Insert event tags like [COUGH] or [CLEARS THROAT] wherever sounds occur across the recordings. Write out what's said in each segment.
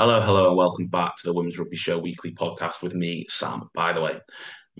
Hello, hello, and welcome back to the Women's Rugby Show weekly podcast with me, Sam. By the way,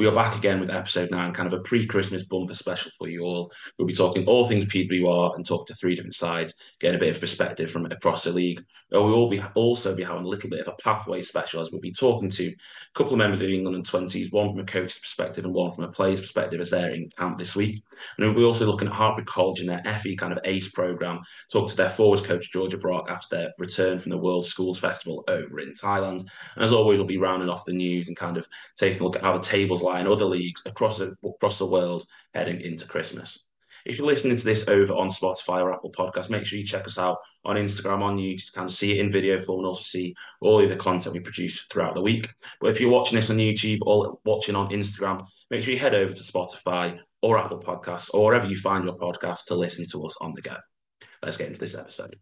we are back again with episode nine, kind of a pre-Christmas bumper special for you all. We'll be talking all things PWR and talk to three different sides, getting a bit of perspective from across the league. We'll be also be having a little bit of a pathway special as we'll be talking to a couple of members of the England and twenties, one from a coach's perspective and one from a player's perspective as they're in camp this week. And we'll be also looking at Hartpury College and their FE kind of ACE program, talk to their forwards coach Georgia Brock after their return from the World Schools Festival over in Thailand. And as always, we'll be rounding off the news and kind of taking a look at how the tables in other leagues across the, across the world heading into Christmas. If you're listening to this over on Spotify or Apple Podcast, make sure you check us out on Instagram, on YouTube, to kind of see it in video form and also see all of the content we produce throughout the week. But if you're watching this on YouTube or watching on Instagram, make sure you head over to Spotify or Apple Podcasts or wherever you find your podcast to listen to us on the go. Let's get into this episode.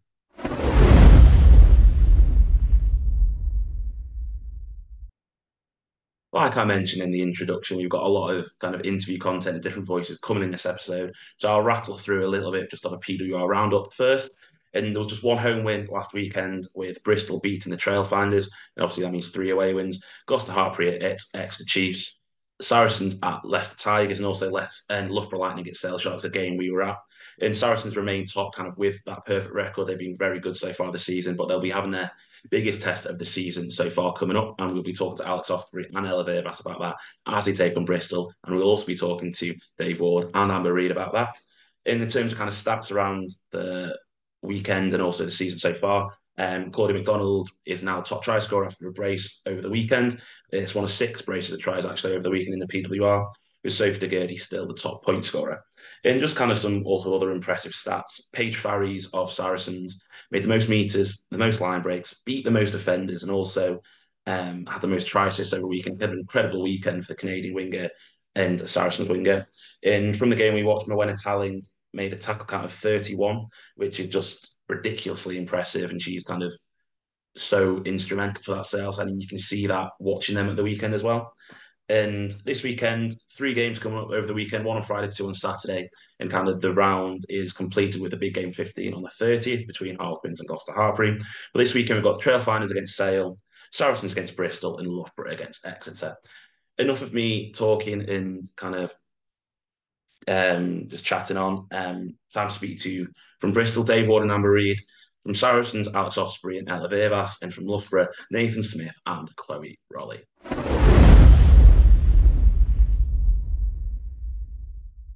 Like I mentioned in the introduction, we've got a lot of kind of interview content and different voices coming in this episode. So I'll rattle through a little bit just of a PWR roundup first. And there was just one home win last weekend with Bristol beating the Trailfinders. And obviously, that means three away wins. Gloucester Hartpury at Exeter Chiefs, Saracens at Leicester Tigers, and also Leicester and Loughborough Lightning at Sale Sharks, a game we were at. And Saracens remain top kind of with that perfect record. They've been very good so far this season, but they'll be having their biggest test of the season so far coming up. And we'll be talking to Alex Austerberry and Ella Wyrwas about that as they take on Bristol. And we'll also be talking to Dave Ward and Amber Reid about that. In the terms of kind of stats around the weekend and also the season so far, um, McDonald is now top try scorer after a brace over the weekend. It's one of six braces of tries actually over the weekend in the PWR, with Sophie de Goede still the top point scorer. And just kind of some also other impressive stats. Paige Farries of Saracens made the most meters, the most line breaks, beat the most defenders, and also um, had the most try assists over weekend. Had an incredible weekend for the Canadian winger and Saracens winger. And from the game we watched, Morwenna Talling made a tackle count of 31, which is just ridiculously impressive. And she's kind of so instrumental for that sales. I mean, you can see that watching them at the weekend as well. And this weekend, three games coming up over the weekend, one on Friday, two on Saturday. And kind of the round is completed with a big game 15 on the 30th between Harlequins and Gloucester Hartpury. But this weekend, we've got Trailfinders against Sale, Saracens against Bristol, and Loughborough against Exeter. Enough of me talking and kind of um, just chatting on. Um, time to speak to you from Bristol, Dave Ward and Amber Reid. From Saracens, Alex Austerberry and Ella Wyrwas. And from Loughborough, Nathan Smith and Chloe Rollie.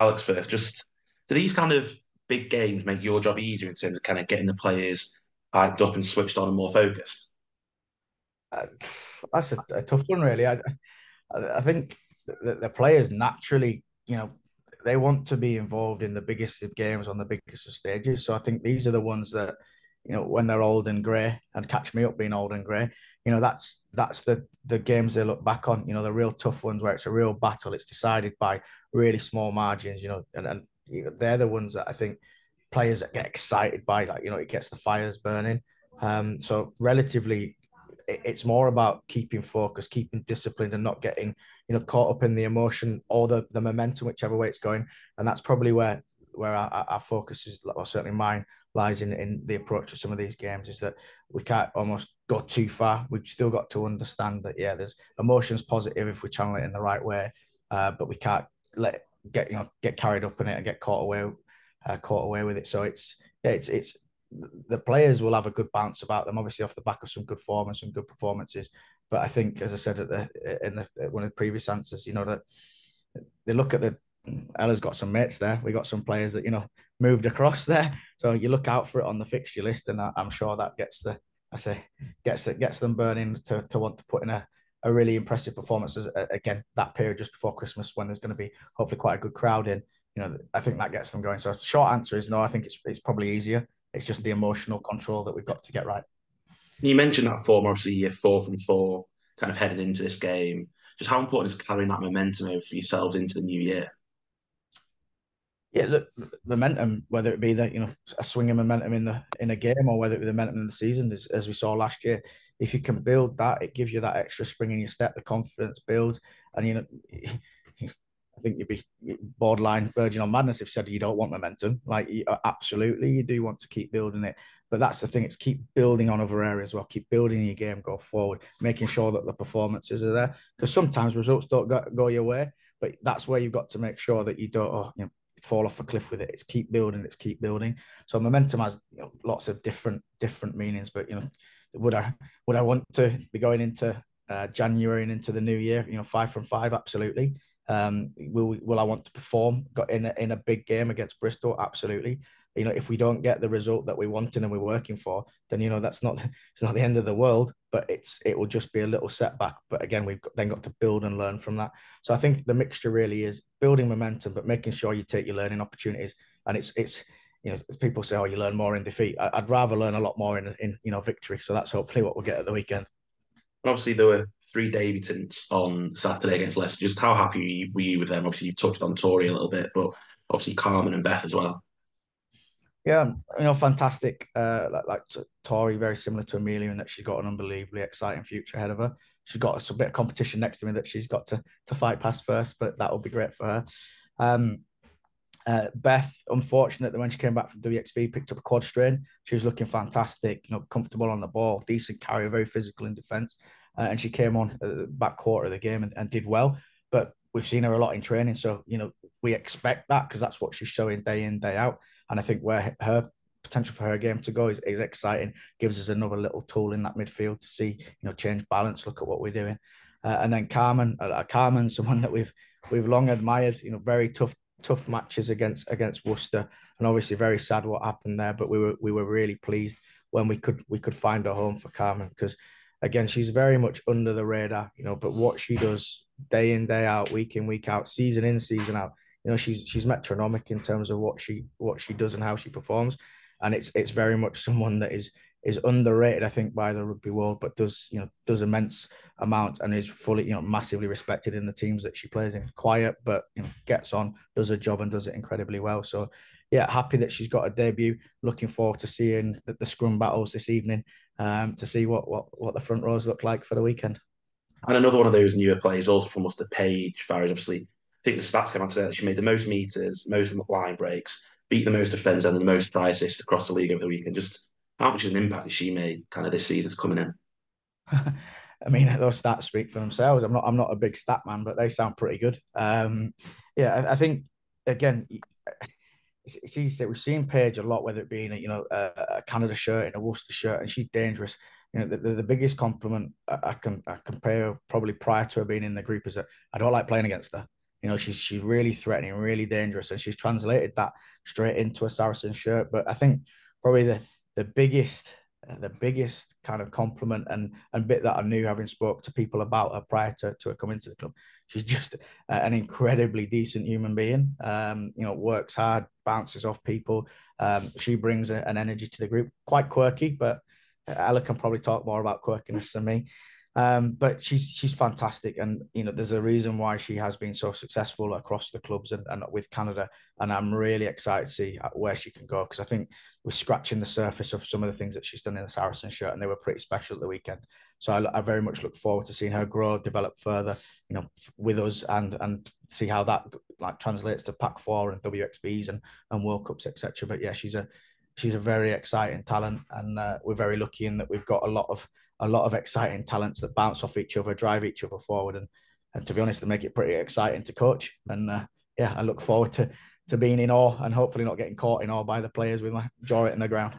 Alex first, just do these kind of big games make your job easier in terms of kind of getting the players hyped up and switched on and more focused? Uh, that's a, a, tough one, really. I, I think the, the, players naturally, you know, they want to be involved in the biggest of games on the biggest of stages. So I think these are the ones that, you know, when they're old and grey, and catch me up being old and grey, you know, that's that's the the games they look back on. You know, the real tough ones where it's a real battle. It's decided by really small margins. You know, and and they're the ones that I think players that get excited by. Like you know, it gets the fires burning. Um, so relatively, it's more about keeping focus, keeping disciplined, and not getting you know caught up in the emotion or the the momentum, whichever way it's going. And that's probably where where our, our focus is, or certainly mine, lies in, in the approach to some of these games is that we can't almost go too far. We've still got to understand that, yeah, there's emotions positive if we channel it in the right way, uh, but we can't let get you know get carried up in it and get caught away uh, caught away with it. So it's it's it's the players will have a good bounce about them, obviously off the back of some good form and some good performances. But I think, as I said at the in the, one of the previous answers, you know that they look at the Ella's got some mates there. We got some players that you know moved across [LAUGHS] there, so you look out for it on the fixture list, and I, am sure that gets the I say gets it gets them burning to, to want to put in a, a really impressive performance again that period just before Christmas when there's going to be hopefully quite a good crowd in. You know, I think that gets them going. So short answer is no. I think it's it's probably easier. It's just the emotional control that we've got to get right. You mentioned that form, obviously, you're four from four, kind of heading into this game. Just how important is carrying that momentum over for yourselves into the new year? Yeah, look, momentum, whether it be that you know a swing of momentum in the in a game or whether it be the momentum in the season, as, as we saw last year, if you can build that, it gives you that extra spring in your step, the confidence builds, and you know [LAUGHS] I think you'd be borderline verging on madness if you said you don't want momentum. Like, uh, absolutely, you do want to keep building it. But that's the thing; it's keep building on other areas. Well, keep building your game, go forward, making sure that the performances are there. Because sometimes results don't go, go, your way, but that's where you've got to make sure that you don't, oh, you know, fall off a cliff with it. It's keep building. It's keep building. So momentum has you know, lots of different different meanings. But you know, would I would I want to be going into uh, January and into the new year? You know, five from five, absolutely. Um, will will I want to perform Got in a, in a big game against Bristol? Absolutely. You know, if we don't get the result that we're wanting and we're working for, then you know that's not [LAUGHS] it's not the end of the world, but it's it will just be a little setback. But again, we've got, then got to build and learn from that. So I think the mixture really is building momentum, but making sure you take your learning opportunities. And it's it's you know people say, oh, you learn more in defeat. I'd rather learn a lot more in in you know victory. So that's hopefully what we'll get at the weekend. And obviously, there were three debutants on Saturday against Leicester. Just how happy were you with them? Obviously, you touched on Tori a little bit, but obviously Carmen and Beth as well. Yeah, you know, fantastic. Uh, like, like Tori, very similar to Amelia in that she's got an unbelievably exciting future ahead of her. She's got a bit of competition next to me that she's got to to fight past first, but that will be great for her. Um, uh, Beth, unfortunate that when she came back from WXV, picked up a quad strain. She was looking fantastic, you know, comfortable on the ball, decent carrier, very physical in defence uh, and she came on at the back quarter of the game and, and did well. But we've seen her a lot in training, so you know we expect that because that's what she's showing day in day out. And I think where her potential for her game to go is, is exciting. Gives us another little tool in that midfield to see you know change balance. Look at what we're doing. Uh, and then Carmen, uh, Carmen, someone that we've we've long admired. You know, very tough tough matches against against Worcester, and obviously very sad what happened there. But we were we were really pleased when we could we could find a home for Carmen because again, she's very much under the radar, you know, but what she does day in, day out, week in, week out, season in, season out, you know, she's she's metronomic in terms of what she what she does and how she performs. And it's it's very much someone that is is underrated, I think, by the rugby world, but does you know does immense amount and is fully you know massively respected in the teams that she plays in. Quiet, but you know gets on, does a job, and does it incredibly well. So, yeah, happy that she's got a debut. Looking forward to seeing the, the scrum battles this evening um, to see what, what what the front rows look like for the weekend. And another one of those newer players, also from the Paige Farries. Obviously, I think the stats came out today that she made the most meters, most line breaks, beat the most defenders, and the most try assists across the league over the weekend. Just how much of an impact has she made kind of this season's coming in? [LAUGHS] I mean, those stats speak for themselves. I'm not I'm not a big stat man, but they sound pretty good. Um, yeah, I, I think again, it's easy to say we've seen Paige a lot, whether it be in a, you know a, Canada shirt, in a Worcester shirt, and she's dangerous. You know, the, the, the biggest compliment I, I, can I compare probably prior to her being in the group is that I don't like playing against her. You know, she's she's really threatening, really dangerous, and she's translated that straight into a Saracen shirt. But I think probably the the biggest uh, the biggest kind of compliment and and bit that I knew having spoke to people about her prior to, to her coming to the club. [LAUGHS] She's just an incredibly decent human being. Um, you know, works hard, bounces off people. Um, she brings a, an energy to the group. Quite quirky, but Ella can probably talk more about quirkiness than me. Um, but she's she's fantastic, and you know there's a reason why she has been so successful across the clubs and, and with Canada. And I'm really excited to see where she can go because I think we're scratching the surface of some of the things that she's done in the Saracen shirt, and they were pretty special at the weekend. So I, I very much look forward to seeing her grow, develop further, you know, with us, and and see how that like translates to Pac Four and WXVs and and World Cups, etc. But yeah, she's a she's a very exciting talent, and uh, we're very lucky in that we've got a lot of a lot of exciting talents that bounce off each other, drive each other forward, and and to be honest, they make it pretty exciting to coach. And uh, yeah, I look forward to to being in awe and hopefully not getting caught in awe by the players with my jaw it in the ground.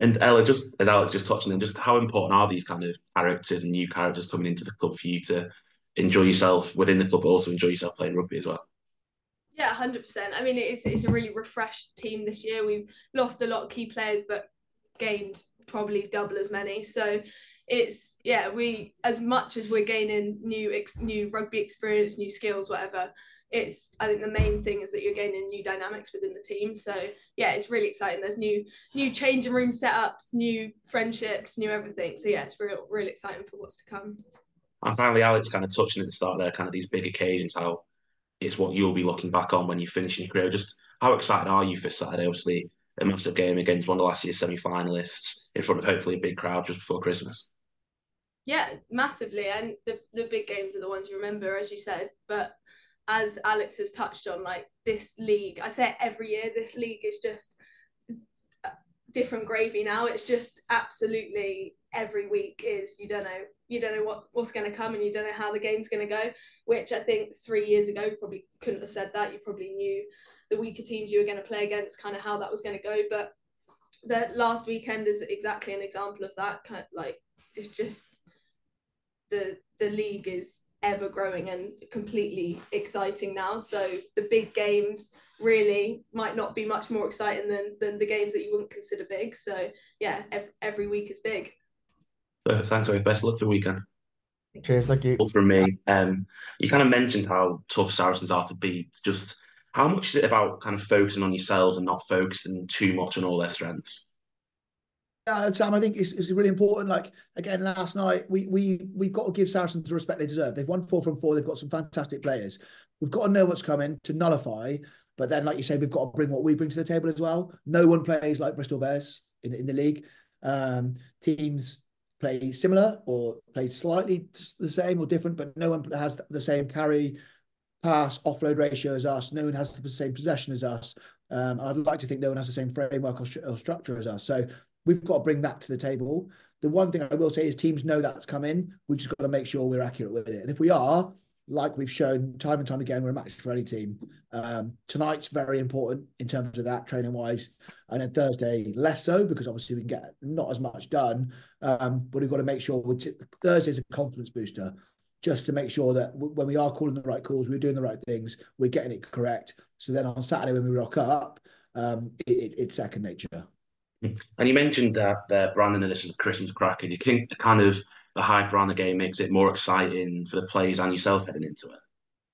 And Ella, just as Alex just touched on, just how important are these kind of characters and new characters coming into the club for you to enjoy yourself within the club, but also enjoy yourself playing rugby as well? Yeah, hundred percent. I mean, it's it's a really refreshed team this year. We've lost a lot of key players, but gained probably double as many. So it's yeah, we as much as we're gaining new ex, new rugby experience, new skills, whatever. It's I think the main thing is that you're gaining new dynamics within the team. So yeah, it's really exciting. There's new new changing room setups, new friendships, new everything. So yeah, it's real really exciting for what's to come. And finally, Alex kind of touching at the start there, kind of these big occasions, how it's what you'll be looking back on when you finish your career. Just how excited are you for Saturday? Obviously, a massive game against one of last year's semi-finalists in front of hopefully a big crowd just before Christmas. Yeah, massively, and the the big games are the ones you remember, as you said. But as Alex has touched on, like this league, I say every year, this league is just different gravy now. It's just absolutely every week is you don't know you don't know what what's going to come and you don't know how the game's going to go. Which I think three years ago probably couldn't have said that. You probably knew the weaker teams you were going to play against, kind of how that was going to go. But the last weekend is exactly an example of that. Kind of like it's just the the league is ever growing and completely exciting now. So the big games really might not be much more exciting than than the games that you wouldn't consider big. So yeah, every, every week is big. Perfect. Thanks, very best luck for the weekend. Cheers, thank you. From me, um, you kind of mentioned how tough Saracens are to beat. Just how much is it about kind of focusing on yourselves and not focusing too much on all their strengths? Yeah, Sam, I think it's, it's really important. Like again, last night we we we've got to give Saracens the respect they deserve. They've won four from four. They've got some fantastic players. We've got to know what's coming to nullify. But then, like you say, we've got to bring what we bring to the table as well. No one plays like Bristol Bears in in the league. Um, teams play similar or play slightly the same or different, but no one has the same carry, pass, offload ratio as us. No one has the same possession as us. Um, I'd like to think no one has the same framework or, or structure as us. So We've got to bring that to the table. The one thing I will say is teams know that's coming. We just got to make sure we're accurate with it. And if we are, like we've shown time and time again, we're a match for any team. Um, tonight's very important in terms of that training wise, and then Thursday less so because obviously we can get not as much done. Um, but we've got to make sure t- Thursday's a confidence booster, just to make sure that w- when we are calling the right calls, we're doing the right things, we're getting it correct. So then on Saturday when we rock up, um, it, it, it's second nature. And you mentioned that uh, Brandon and this is a Christmas cracker. Do you think kind of the hype around the game makes it more exciting for the players and yourself heading into it?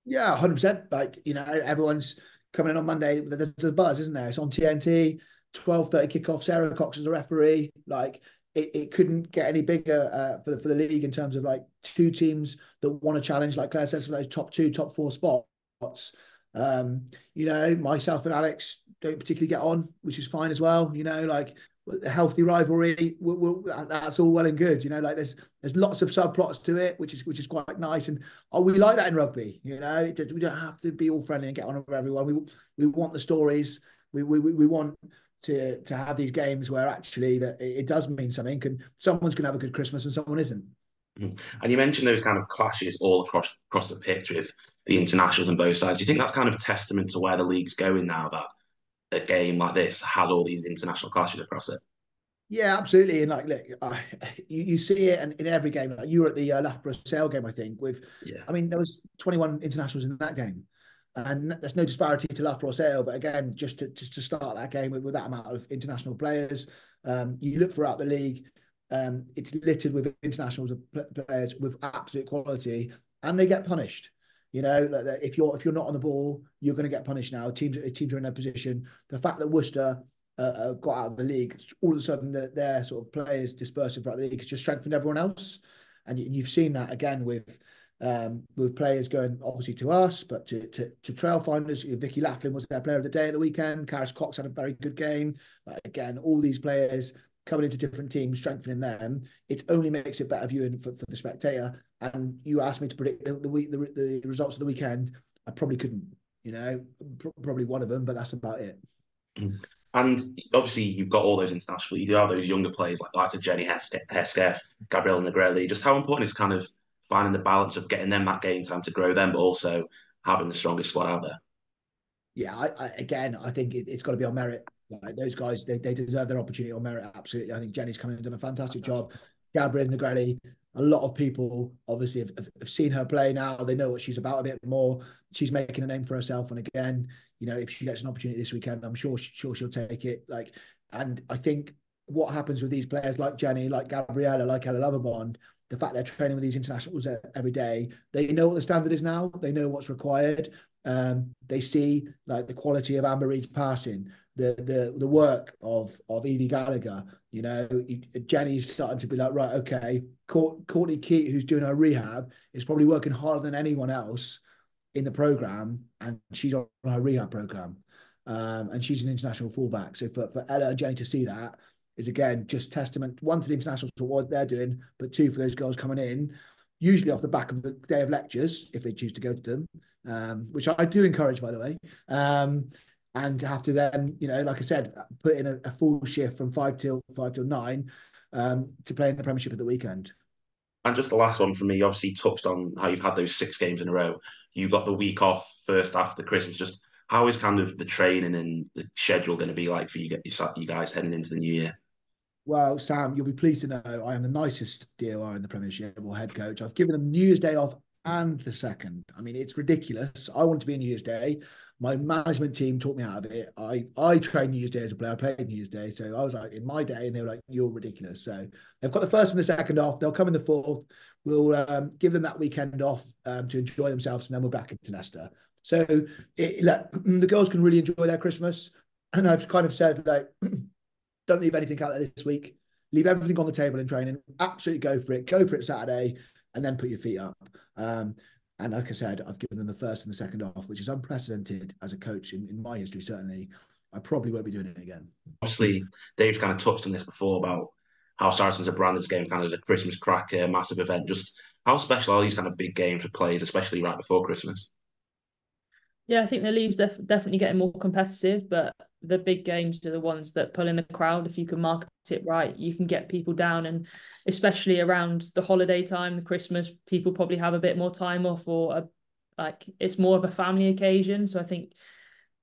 Yeah, hundred percent. Like you know, everyone's coming in on Monday. There's a buzz, isn't there? It's on TNT. Twelve thirty kickoff. Sarah Cox is the referee. Like it, it couldn't get any bigger uh, for the for the league in terms of like two teams that want to challenge. Like Claire says, like top two, top four spots. Um, you know, myself and Alex don't particularly get on, which is fine as well. You know, like a healthy rivalry, we're, we're, that's all well and good. You know, like there's there's lots of subplots to it, which is which is quite nice. And oh, we like that in rugby. You know, we don't have to be all friendly and get on with everyone. We we want the stories. We we we want to to have these games where actually that it does mean something. And someone's going to have a good Christmas and someone isn't. Mm-hmm. And you mentioned those kind of clashes all across across the pitch with the internationals on both sides. Do you think that's kind of a testament to where the league's going now? That a game like this has all these international clashes across it. Yeah, absolutely. And like, look, you, you see it in, in every game. Like you were at the uh, Loughborough Sale game, I think. With, yeah. I mean, there was 21 internationals in that game, and there's no disparity to Loughborough Sale. But again, just to just to start that game with, with that amount of international players, um, you look throughout the league. Um, it's littered with internationals players with absolute quality, and they get punished. You know, like if you're if you're not on the ball, you're going to get punished now. Teams teams are in a position. The fact that Worcester uh, uh, got out of the league, all of a sudden the, their sort of players dispersing throughout the league has just strengthened everyone else, and you, have seen that again with um, with players going obviously to us, but to to, to trail finders. Vicky Laflin was their player of the day at the weekend. Karis Cox had a very good game. Like, again, all these players coming into different teams, strengthening them, it only makes it better viewing for, for the spectator. And you asked me to predict the, the week, the, the results of the weekend. I probably couldn't, you know, pr- probably one of them, but that's about it. And obviously, you've got all those international. You do have those younger players like like Jenny Hesketh, Gabrielle Negrelli. Just how important is kind of finding the balance of getting them that game time to grow them, but also having the strongest squad out there. Yeah, I, I, again, I think it, has got to be on merit. Like those guys, they, they deserve their opportunity on merit. Absolutely, I think Jenny's coming and done a fantastic job. Gabrielle Negrelli, a lot of people obviously have, have, seen her play now. They know what she's about a bit more. She's making a name for herself. And again, you know, if she gets an opportunity this weekend, I'm sure sure she'll take it. Like, and I think what happens with these players like Jenny, like Gabriella, like Ella Lovibond, the fact they're training with these internationals every day, they know what the standard is now. They know what's required. Um, they see like the quality of Amber Reid's passing the the the work of of Evie Gallagher. You know, Jenny's starting to be like, right, okay, Courtney Keight, who's doing her rehab, is probably working harder than anyone else in the program, and she's on her rehab program, um, and she's an international fullback. So for for Ella and Jenny to see that is again just testament one to the internationals for what they're doing, but two for those girls coming in, usually off the back of the day of lectures if they choose to go to them, um, which I do encourage, by the way. Um, and to have to then, you know, like I said, put in a, a full shift from five till five till nine um, to play in the Premiership at the weekend. And just the last one for me, obviously touched on how you've had those six games in a row. You got the week off first after Christmas. Just how is kind of the training and the schedule going to be like for you, you guys heading into the new year? Well, Sam, you'll be pleased to know I am the nicest DOR in the Premiership or head coach. I've given them New Year's Day off and the second. I mean, it's ridiculous. I want to be Year's Day. My management team talked me out of it. I I trained New Year's Day as a player. I played New Year's Day, so I was like in my day, and they were like, "You're ridiculous." So they've got the first and the second off. They'll come in the fourth. We'll um, give them that weekend off um, to enjoy themselves, and then we're back into Leicester. So it, [CLEARS THROAT] the girls can really enjoy their Christmas, and I've kind of said like, [CLEARS THROAT] don't leave anything out there this week. Leave everything on the table in training. Absolutely go for it. Go for it Saturday, and then put your feet up. Um, and like I said, I've given them the first and the second off, which is unprecedented as a coach in, in my history, certainly. I probably won't be doing it again. Obviously, Dave's kind of touched on this before about how Saracens have branded this game kind of as a Christmas cracker, massive event. Just how special are these kind of big games for players, especially right before Christmas? Yeah, I think the league's def- definitely getting more competitive, but the big games are the ones that pull in the crowd. If you can market it right, you can get people down, and especially around the holiday time, the Christmas, people probably have a bit more time off, or a, like it's more of a family occasion. So I think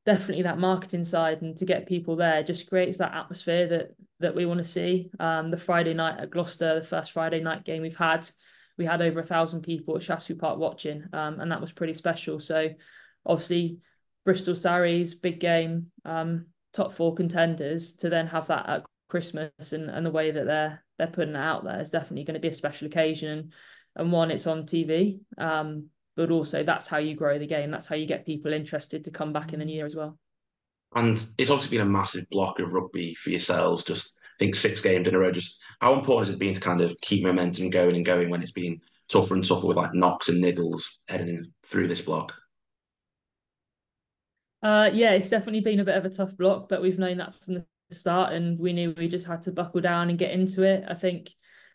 definitely that marketing side and to get people there just creates that atmosphere that that we want to see. Um, the Friday night at Gloucester, the first Friday night game we've had, we had over a thousand people at Shaftesbury Park watching, um, and that was pretty special. So obviously Bristol Sarries, big game, um, top four contenders, to then have that at Christmas and, and the way that they're they're putting it out there is definitely going to be a special occasion. And one, it's on TV, um, but also that's how you grow the game. That's how you get people interested to come back in the new year as well. And it's obviously been a massive block of rugby for yourselves. Just I think six games in a row. Just how important has it been to kind of keep momentum going and going when it's been tougher and tougher with like knocks and niggles heading through this block? Uh, yeah, it's definitely been a bit of a tough block, but we've known that from the start, and we knew we just had to buckle down and get into it. I think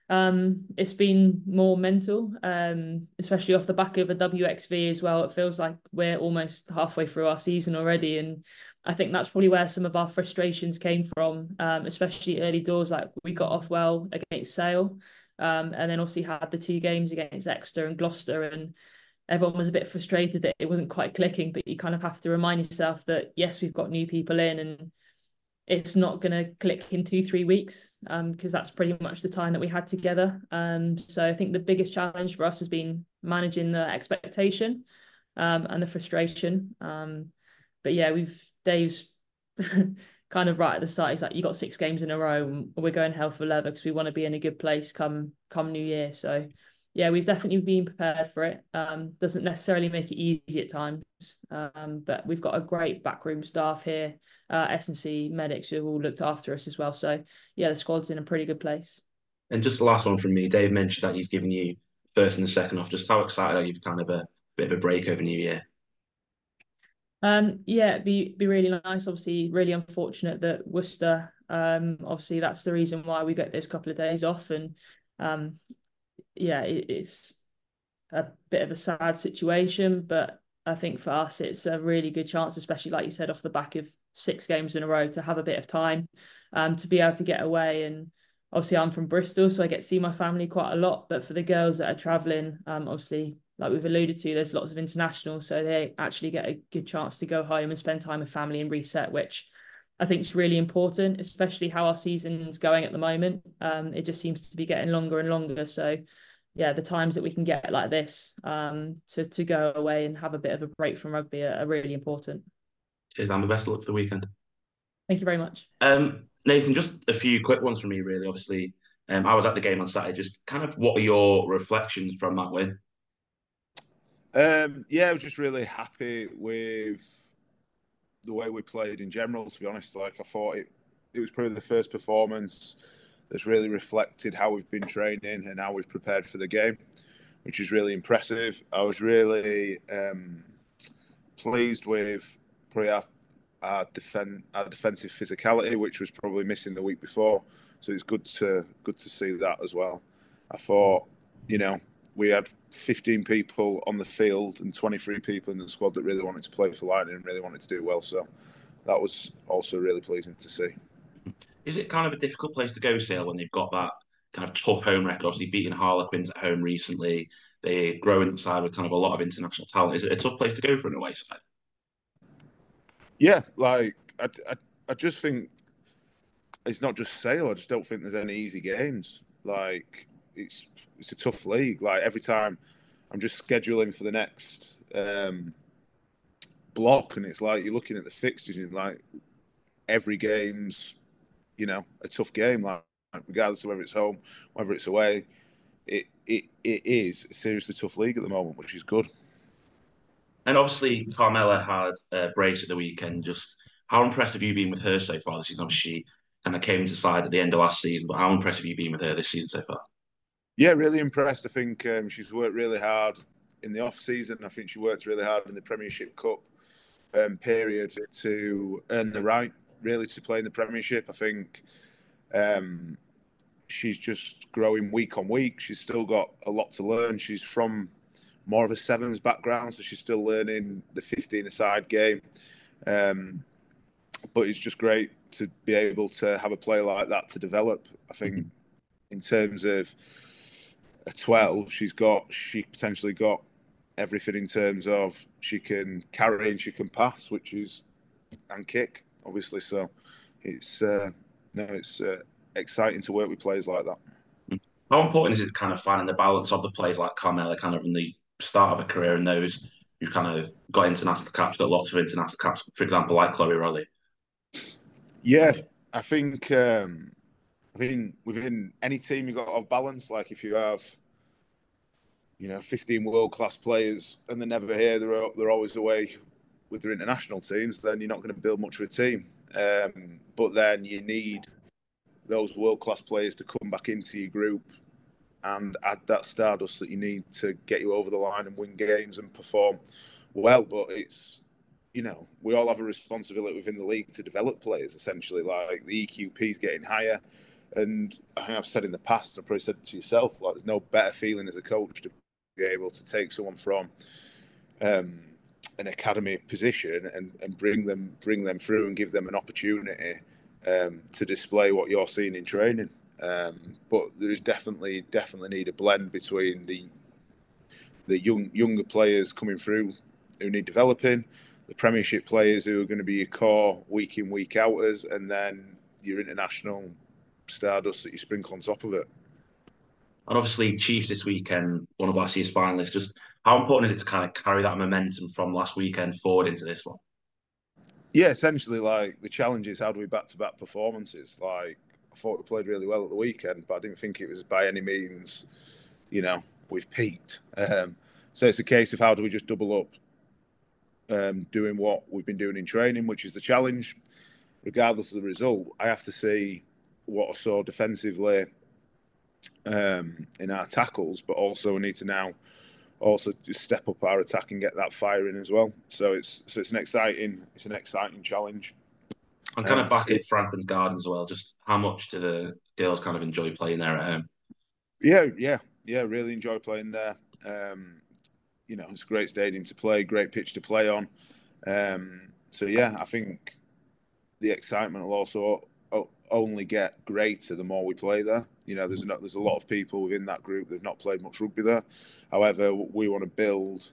um, it's been more mental, um, especially off the back of a WXV as well. It feels like we're almost halfway through our season already, and I think that's probably where some of our frustrations came from, um, especially early doors. Like we got off well against Sale, um, and then obviously had the two games against Exeter and Gloucester, and everyone was a bit frustrated that it wasn't quite clicking, but you kind of have to remind yourself that yes, we've got new people in and it's not going to click in two, three weeks because um, that's pretty much the time that we had together. Um, so I think the biggest challenge for us has been managing the expectation um, and the frustration. Um, but yeah, we've Dave's [LAUGHS] kind of right at the start. He's like, you got six games in a row, and we're going hell for leather because we want to be in a good place come come New Year. So yeah, we've definitely been prepared for it. Um, doesn't necessarily make it easy at times, um, but we've got a great backroom staff here, uh, S&C medics who have all looked after us as well. So yeah, the squad's in a pretty good place. And just the last one from me, Dave mentioned that he's given you first and the second off. Just how excited are you for kind of a bit of a break over New Year? Um, yeah, it'd be be really nice. Obviously, really unfortunate that Worcester. Um, obviously that's the reason why we get those couple of days off, and um, yeah, it, it's a bit of a sad situation, but I think for us it's a really good chance, especially like you said, off the back of six games in a row, to have a bit of time, um, to be able to get away. And obviously, I'm from Bristol, so I get to see my family quite a lot. But for the girls that are traveling, um, obviously, like we've alluded to, there's lots of international, so they actually get a good chance to go home and spend time with family and reset, which I think is really important, especially how our season's going at the moment. Um, it just seems to be getting longer and longer. So yeah, the times that we can get like this um, to to go away and have a bit of a break from rugby are, are really important. Cheers, and the best of luck for the weekend. Thank you very much. Um, Nathan, just a few quick ones from me, really. Obviously, um, I was at the game on Saturday. Just kind of, what are your reflections from that win? Um, yeah, I was just really happy with the way we played in general. To be honest, like I thought it, it was probably the first performance that's really reflected how we've been training and how we've prepared for the game, which is really impressive. I was really um, pleased with probably our, our, our defensive physicality, which was probably missing the week before. So it's good to good to see that as well. I thought, you know, we had 15 people on the field and 23 people in the squad that really wanted to play for Lightning and really wanted to do well. So that was also really pleasing to see. Is it kind of a difficult place to go, Sale, when they've got that kind of tough home record? Obviously, beating Harlequins at home recently, they grow inside with kind of a lot of international talent. Is it a tough place to go for an away side? Yeah, like I, I, I just think it's not just Sale. I just don't think there's any easy games. Like it's it's a tough league. Like every time I'm just scheduling for the next um, block, and it's like you're looking at the fixtures, and like every game's you know a tough game. Like regardless of whether it's home, whether it's away, it it it is a seriously tough league at the moment, which is good. And obviously, Carmela had a brace at the weekend. Just how impressed have you been with her so far this season? Obviously, she kind of came to side at the end of last season, but how impressed have you been with her this season so far? Yeah, really impressed. I think um, she's worked really hard in the off season. I think she worked really hard in the Premiership Cup um, period to earn the right, really, to play in the Premiership. I think um, she's just growing week on week. She's still got a lot to learn. She's from more of a sevens background, so she's still learning the 15 aside game. Um, but it's just great to be able to have a player like that to develop. I think mm-hmm. in terms of a 12, she's got, she potentially got everything in terms of she can carry and she can pass, which is, and kick, obviously. So it's, uh, no, it's uh, exciting to work with players like that. How important is it kind of finding the balance of the players like Carmela kind of in the start of a career and those who've kind of got international caps, got lots of international caps, for example, like Chloe Rollie? Yeah, I think um, I think within any team you've got to balance. Like if you have, you know, 15 world class players and they're never here, they're they're always away with their international teams, then you're not going to build much of a team. Um, but then you need those world class players to come back into your group and add that stardust that you need to get you over the line and win games and perform well. But it's you know we all have a responsibility within the league to develop players. Essentially, like the EQP is getting higher, and I think I've said in the past, I've probably said to yourself, like there's no better feeling as a coach to be able to take someone from. Um, an academy position and, and bring them bring them through and give them an opportunity um, to display what you're seeing in training. Um, but there is definitely definitely need a blend between the the young younger players coming through who need developing, the Premiership players who are going to be your core week in week outers, and then your international stardust that you sprinkle on top of it. And obviously, Chiefs this weekend, one of last year's finalists. Just how important is it to kind of carry that momentum from last weekend forward into this one? Yeah, essentially, like the challenge is how do we back to back performances? Like I thought we played really well at the weekend, but I didn't think it was by any means, you know, we've peaked. Um, so it's a case of how do we just double up um, doing what we've been doing in training, which is the challenge. Regardless of the result, I have to see what I saw defensively um, in our tackles, but also we need to now also just step up our attack and get that firing as well. So it's so it's an exciting it's an exciting challenge. I'm kind of back at Franklin's Garden as well. Just how much do the girls kind of enjoy playing there at home? Yeah, yeah, yeah. Really enjoy playing there. Um, you know, it's a great stadium to play, great pitch to play on. Um, so yeah, I think the excitement will also only get greater the more we play there. You know, there's not, there's a lot of people within that group that've not played much rugby there. However, we want to build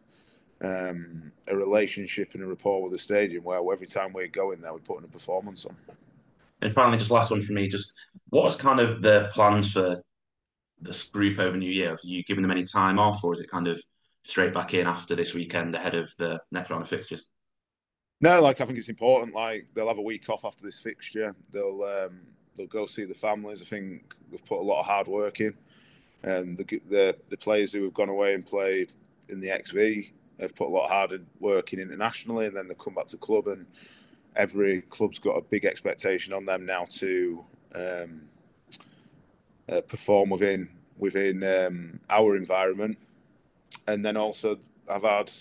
um, a relationship and a rapport with the stadium where every time we go in there, we're putting a performance on. And finally, just last one for me, just what is kind of the plans for this group over New Year? Have you given them any time off, or is it kind of straight back in after this weekend ahead of the next round of fixtures? No, like I think it's important. Like they'll have a week off after this fixture. They'll um, they'll go see the families. I think they've put a lot of hard work in. And the, the the players who have gone away and played in the XV have put a lot of hard work in internationally, and then they come back to club, and every club's got a big expectation on them now to um, uh, perform within within um, our environment. And then also, I've had,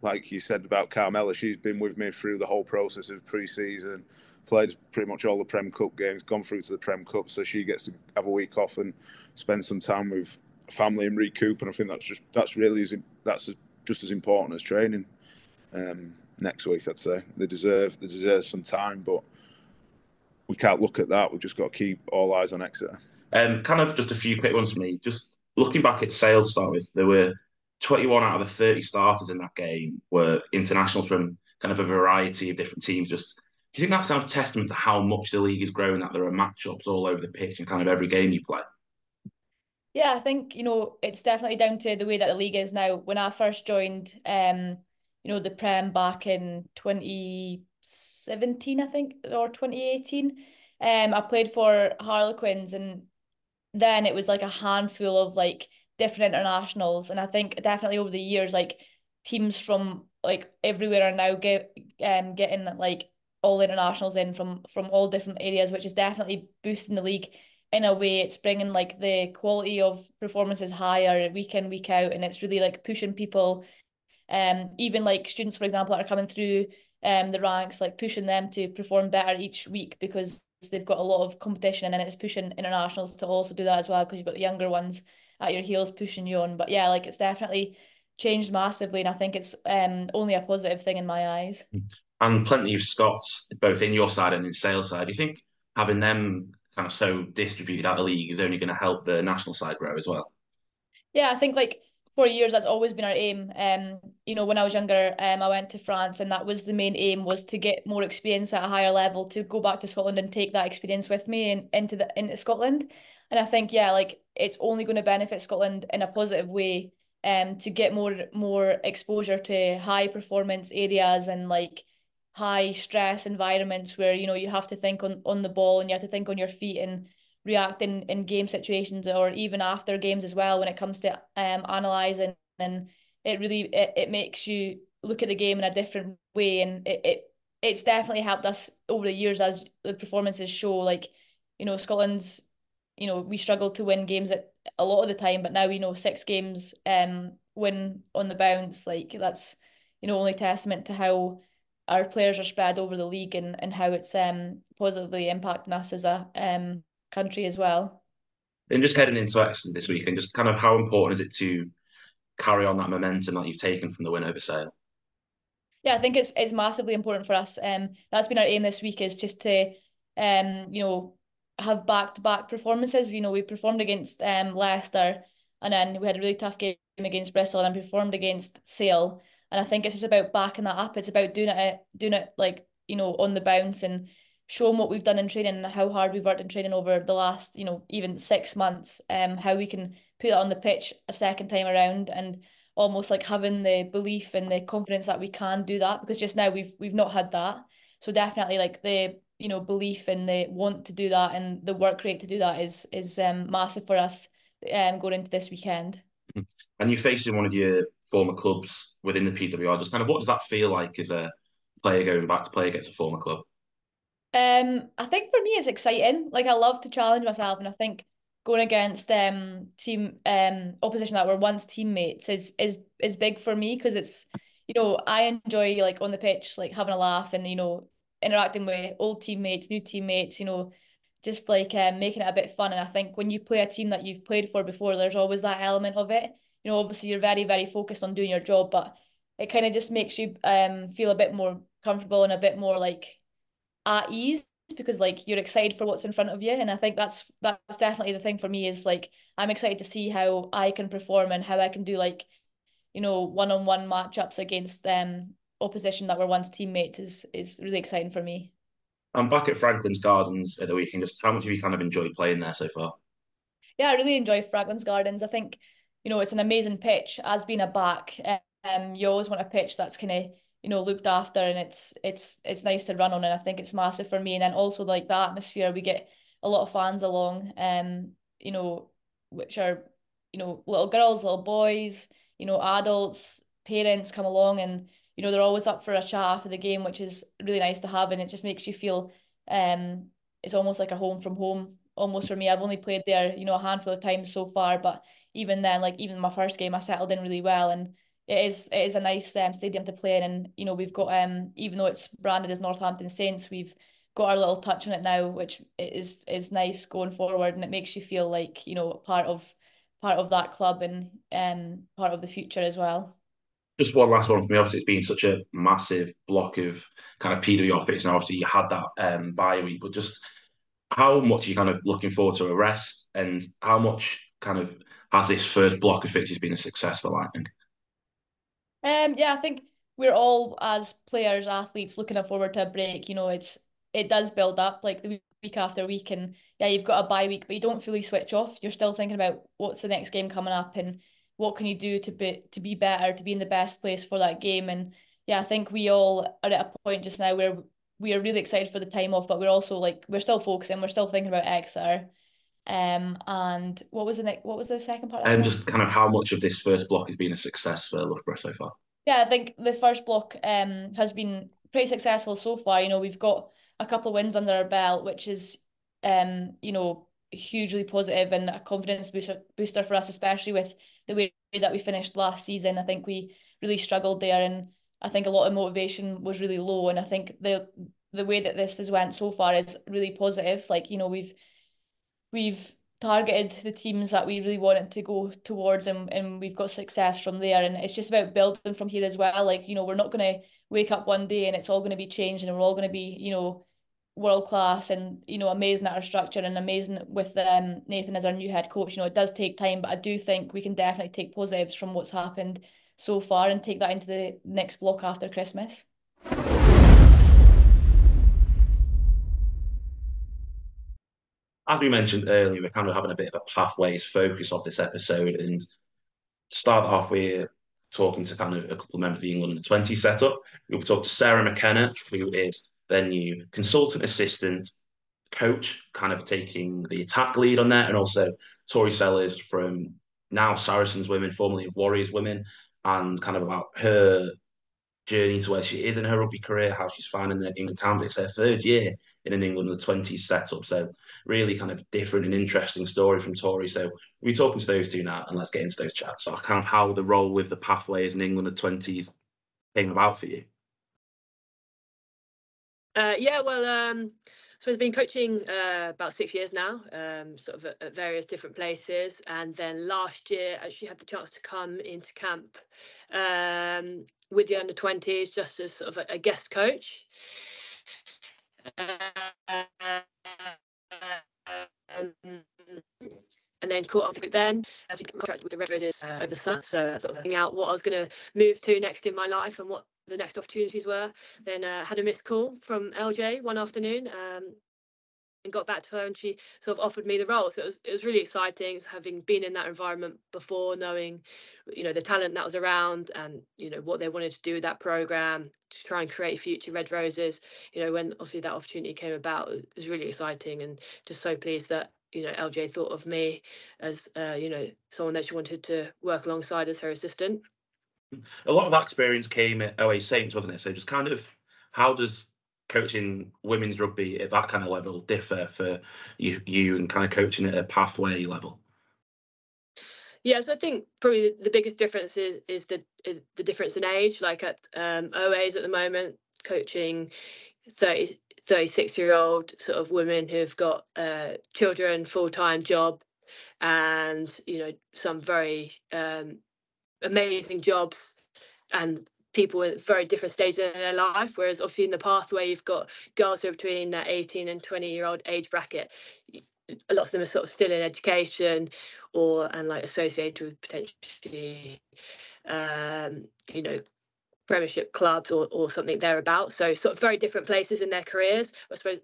like you said about Carmela, she's been with me through the whole process of pre-season, played pretty much all the Prem Cup games, gone through to the Prem Cup, so she gets to have a week off and spend some time with family and recoup. And I think that's just that's really that's just as important as training. Um, next week, I'd say they deserve they deserve some time, but we can't look at that. We've just got to keep all eyes on Exeter. Um, kind of just a few quick ones for me. Just looking back at Sale to start with, there were 21 out of the 30 starters in that game were international from kind of a variety of different teams. Just do you think that's kind of testament to how much the league is growing that there are matchups all over the pitch and kind of every game you play? Yeah, I think you know it's definitely down to the way that the league is now. When I first joined, um, you know, the Prem back in 2017, I think, or 2018, um, I played for Harlequins, and then it was like a handful of like different internationals, and I think definitely over the years, like teams from like everywhere are now get um getting like all internationals in from from all different areas, which is definitely boosting the league in a way. It's bringing like the quality of performances higher week in week out, and it's really like pushing people. Um, even like students, for example, that are coming through um the ranks, like pushing them to perform better each week because they've got a lot of competition, and then it's pushing internationals to also do that as well because you've got the younger ones at your heels pushing you on. But yeah, like it's definitely changed massively, and I think it's um only a positive thing in my eyes. And plenty of Scots, both in your side and in sales side. Do you think having them kind of so distributed out the league is only going to help the national side grow as well? Yeah, I think like for years that's always been our aim. Um, you know, when I was younger, um, I went to France, and that was the main aim was to get more experience at a higher level, to go back to Scotland and take that experience with me and into the into Scotland. And I think yeah, like it's only going to benefit Scotland in a positive way. Um, to get more more exposure to high performance areas and like high stress environments where you know you have to think on on the ball and you have to think on your feet and react in in game situations or even after games as well when it comes to um analyzing. And it really it, it makes you look at the game in a different way and it, it it's definitely helped us over the years as the performances show. Like you know Scotland's you know we struggle to win games at a lot of the time but now we know six games um win on the bounce. Like that's you know only testament to how our players are spread over the league and, and how it's um positively impacting us as a um country as well. And just heading into Exeter this week, and just kind of how important is it to carry on that momentum that you've taken from the win over Sale? Yeah, I think it's it's massively important for us. Um, that's been our aim this week is just to, um, you know, have back to back performances. You know, we performed against um Leicester, and then we had a really tough game against Bristol, and performed against Sale. And I think it's just about backing that up. It's about doing it, doing it like you know on the bounce and showing what we've done in training and how hard we've worked in training over the last you know even six months. Um, how we can put that on the pitch a second time around and almost like having the belief and the confidence that we can do that because just now we've we've not had that. So definitely like the you know belief and the want to do that and the work rate to do that is is um massive for us um going into this weekend. And you're facing one of your former clubs within the PWR. Just kind of what does that feel like as a player going back to play against a former club? Um, I think for me it's exciting. Like I love to challenge myself, and I think going against um team um opposition that were once teammates is is is big for me because it's you know I enjoy like on the pitch like having a laugh and you know interacting with old teammates, new teammates, you know, just like um, making it a bit fun. And I think when you play a team that you've played for before, there's always that element of it you know, obviously you're very, very focused on doing your job, but it kind of just makes you um feel a bit more comfortable and a bit more like at ease because like you're excited for what's in front of you and I think that's that's definitely the thing for me is like I'm excited to see how I can perform and how I can do like you know one-on-one matchups against um opposition that were once teammates is is really exciting for me. I'm back at Franklin's Gardens at the weekend. Just how much have you kind of enjoyed playing there so far? Yeah, I really enjoy Franklin's Gardens. I think you know, it's an amazing pitch. As being a back, um, you always want a pitch that's kind of you know looked after, and it's it's it's nice to run on, and I think it's massive for me. And then also like the atmosphere, we get a lot of fans along, um, you know, which are you know little girls, little boys, you know, adults, parents come along, and you know they're always up for a chat after the game, which is really nice to have, and it just makes you feel um it's almost like a home from home almost for me. I've only played there, you know, a handful of times so far, but even then, like even my first game, I settled in really well, and it is it is a nice um, stadium to play in. And you know, we've got um even though it's branded as Northampton Saints, we've got our little touch on it now, which is is nice going forward, and it makes you feel like you know part of part of that club and um part of the future as well. Just one last one for me. Obviously, it's been such a massive block of kind of PWR fits, and obviously you had that um, bye week. But just how much you kind of looking forward to a rest, and how much kind of has this first block of fixtures been a success for Lightning? Um, yeah, I think we're all as players, athletes, looking forward to a break. You know, it's it does build up like the week after week, and yeah, you've got a bye week, but you don't fully switch off. You're still thinking about what's the next game coming up and what can you do to be to be better, to be in the best place for that game. And yeah, I think we all are at a point just now where we are really excited for the time off, but we're also like we're still focusing, we're still thinking about Exeter. Um, and what was the next? What was the second part? And um, just kind of how much of this first block has been a success for Loughborough so far? Yeah, I think the first block um has been pretty successful so far. You know, we've got a couple of wins under our belt, which is um you know hugely positive and a confidence booster booster for us, especially with the way that we finished last season. I think we really struggled there, and I think a lot of motivation was really low. And I think the the way that this has went so far is really positive. Like you know, we've we've targeted the teams that we really wanted to go towards and, and we've got success from there and it's just about building from here as well like you know we're not going to wake up one day and it's all going to be changed and we're all going to be you know world class and you know amazing at our structure and amazing with um, Nathan as our new head coach. You know, it does take time, but I do think we can definitely take positives from what's happened so far and take that into the next block after Christmas. As we mentioned earlier, we're kind of having a bit of a pathways focus of this episode, and to start off, we're talking to kind of a couple of members of the England 20 setup. We'll talk to Sarah McKenna, who is their new consultant assistant coach, kind of taking the attack lead on that, and also Tori Sellors from now Saracens Women, formerly of Warriors Women, and kind of about her journey to where she is in her rugby career, how she's finding the England camp. It's her third year in an England the 20s setup. So really kind of different and interesting story from Tori. So we're talking to those two now and let's get into those chats. So kind of how the role with the pathways in England the 20s came about for you. Uh, yeah, well, um, so I've been coaching uh, about six years now, um, sort of at, at, various different places. And then last year, I actually had the chance to come into camp um, with the under 20s just as sort of a, a guest coach. And then caught up with then. I think contract with the Red uh, over the summer, so sort of thinking out what I was going to move to next in my life and what the next opportunities were. Then uh, had a missed call from LJ one afternoon. Um, and got back to her and she sort of offered me the role so it was it was really exciting having been in that environment before knowing you know the talent that was around and you know what they wanted to do with that program to try and create future red roses you know when obviously that opportunity came about it was really exciting and just so pleased that you know LJ thought of me as uh, you know someone that she wanted to work alongside as her assistant. A lot of that experience came at OA Saints, wasn't it? So just kind of how does coaching women's rugby at that kind of level differ for you, you and kind of coaching at a pathway level? Yeah, so I think probably the biggest difference is is the the difference in age. Like at um, OAs at the moment, coaching 30, 36 year old sort of women who've got uh, children, full time job, and you know some very um, amazing jobs and people at very different stages in their life. Whereas obviously in the pathway you've got girls who are between that 18 and 20 year old age bracket. A lot of them are sort of still in education or and like associated with potentially um, you know premiership clubs or, or something thereabout. So sort of very different places in their careers. I suppose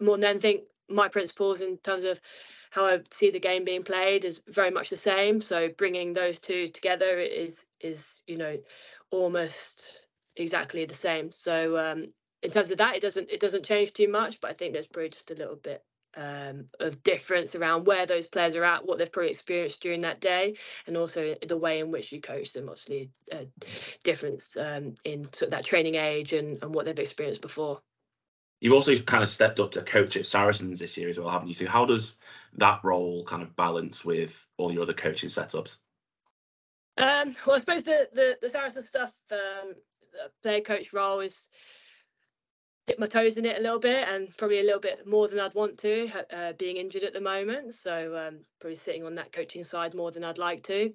more than anything, my principles in terms of how I see the game being played is very much the same. So bringing those two together is is you know almost exactly the same. So um, in terms of that, it doesn't it doesn't change too much, but I think there's probably just a little bit um, of difference around where those players are at, what they've probably experienced during that day, and also the way in which you coach them. Obviously, a difference um, in sort of that training age and, and what they've experienced before. You've also kind of stepped up to coach at Saracens this year as well, haven't you? So how does that role kind of balance with all your other coaching setups? Um, [LAUGHS] well, I suppose the the, the Saracens stuff, um, player coach role is dip my toes in it a little bit and probably a little bit more than I'd want to, uh, being injured at the moment. So um, probably sitting on that coaching side more than I'd like to.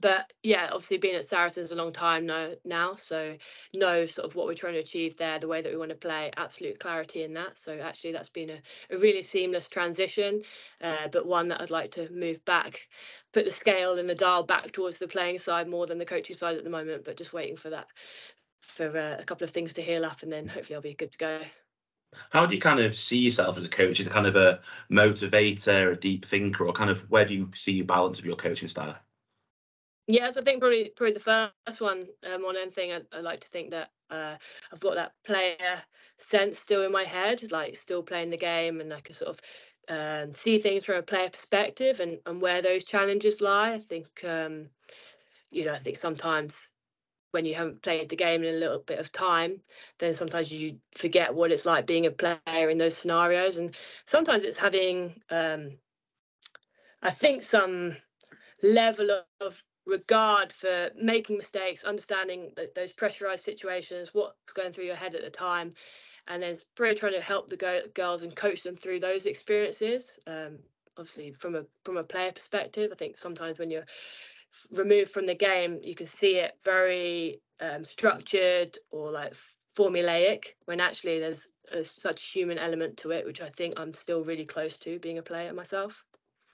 But yeah, obviously been at Saracens a long time now, now, so know sort of what we're trying to achieve there, the way that we want to play, absolute clarity in that. So actually, that's been a, a really seamless transition, uh, but one that I'd like to move back, put the scale and the dial back towards the playing side more than the coaching side at the moment. But just waiting for that for uh, a couple of things to heal up, and then hopefully I'll be good to go. How do you kind of see yourself as a coach? Is it kind of a motivator, a deep thinker, or kind of where do you see your balance of your coaching style? Yes, I think probably probably the first one um, on anything. I, I like to think that uh, I've got that player sense still in my head, like still playing the game, and I can sort of um, see things from a player perspective and and where those challenges lie. I think um, you know I think sometimes when you haven't played the game in a little bit of time, then sometimes you forget what it's like being a player in those scenarios. And sometimes it's having, um, I think, some level of regard for making mistakes, understanding those pressurized situations, what's going through your head at the time, and then really trying to help the go- girls and coach them through those experiences. Um, obviously, from a from a player perspective, I think sometimes when you're removed from the game, you can see it very um, structured or like formulaic when actually there's a, such human element to it, which I think I'm still really close to being a player myself.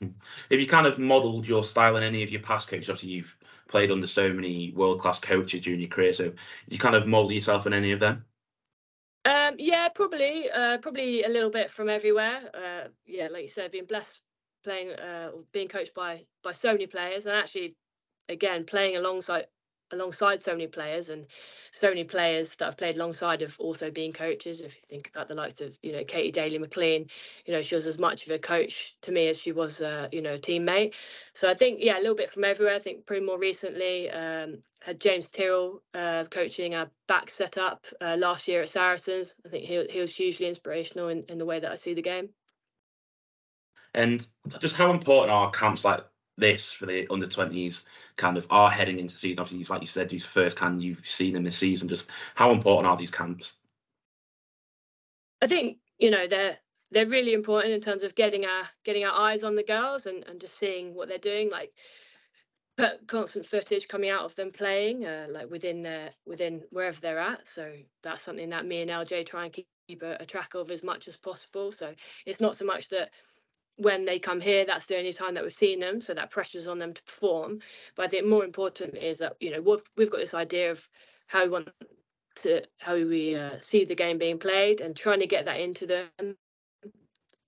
Hmm. Have you kind of modelled your style in any of your past coaches? Obviously, you've played under so many world class coaches during your career, so you kind of model yourself in any of them? Um, yeah, probably, uh, probably a little bit from everywhere. Uh, yeah, like you said, being blessed playing, uh, being coached by by so many players, and actually again playing alongside alongside so many players and so many players that I've played alongside have also been coaches. If you think about the likes of, you know, Katy Daley-Mclean, you know, she was as much of a coach to me as she was, uh, you know, a teammate. So I think, yeah, a little bit from everywhere. I think pretty more recently um, had James Tyrrell uh, coaching our back setup uh, last year at Saracens. I think he, he was hugely inspirational in, in the way that I see the game. And just how important are camps like this for the under 20s kind of are heading into season. Obviously, like you said, these first can you've seen in this season. Just how important are these camps? I think you know they're they're really important in terms of getting our getting our eyes on the girls and, and just seeing what they're doing. Like constant footage coming out of them playing, uh, like within their within wherever they're at. So that's something that me and LJ try and keep a, a track of as much as possible. So it's not so much that when they come here, that's the only time that we've seen them, so that pressure's on them to perform. But I think more important is that you know we've we've got this idea of how we want to how we uh, see the game being played and trying to get that into them.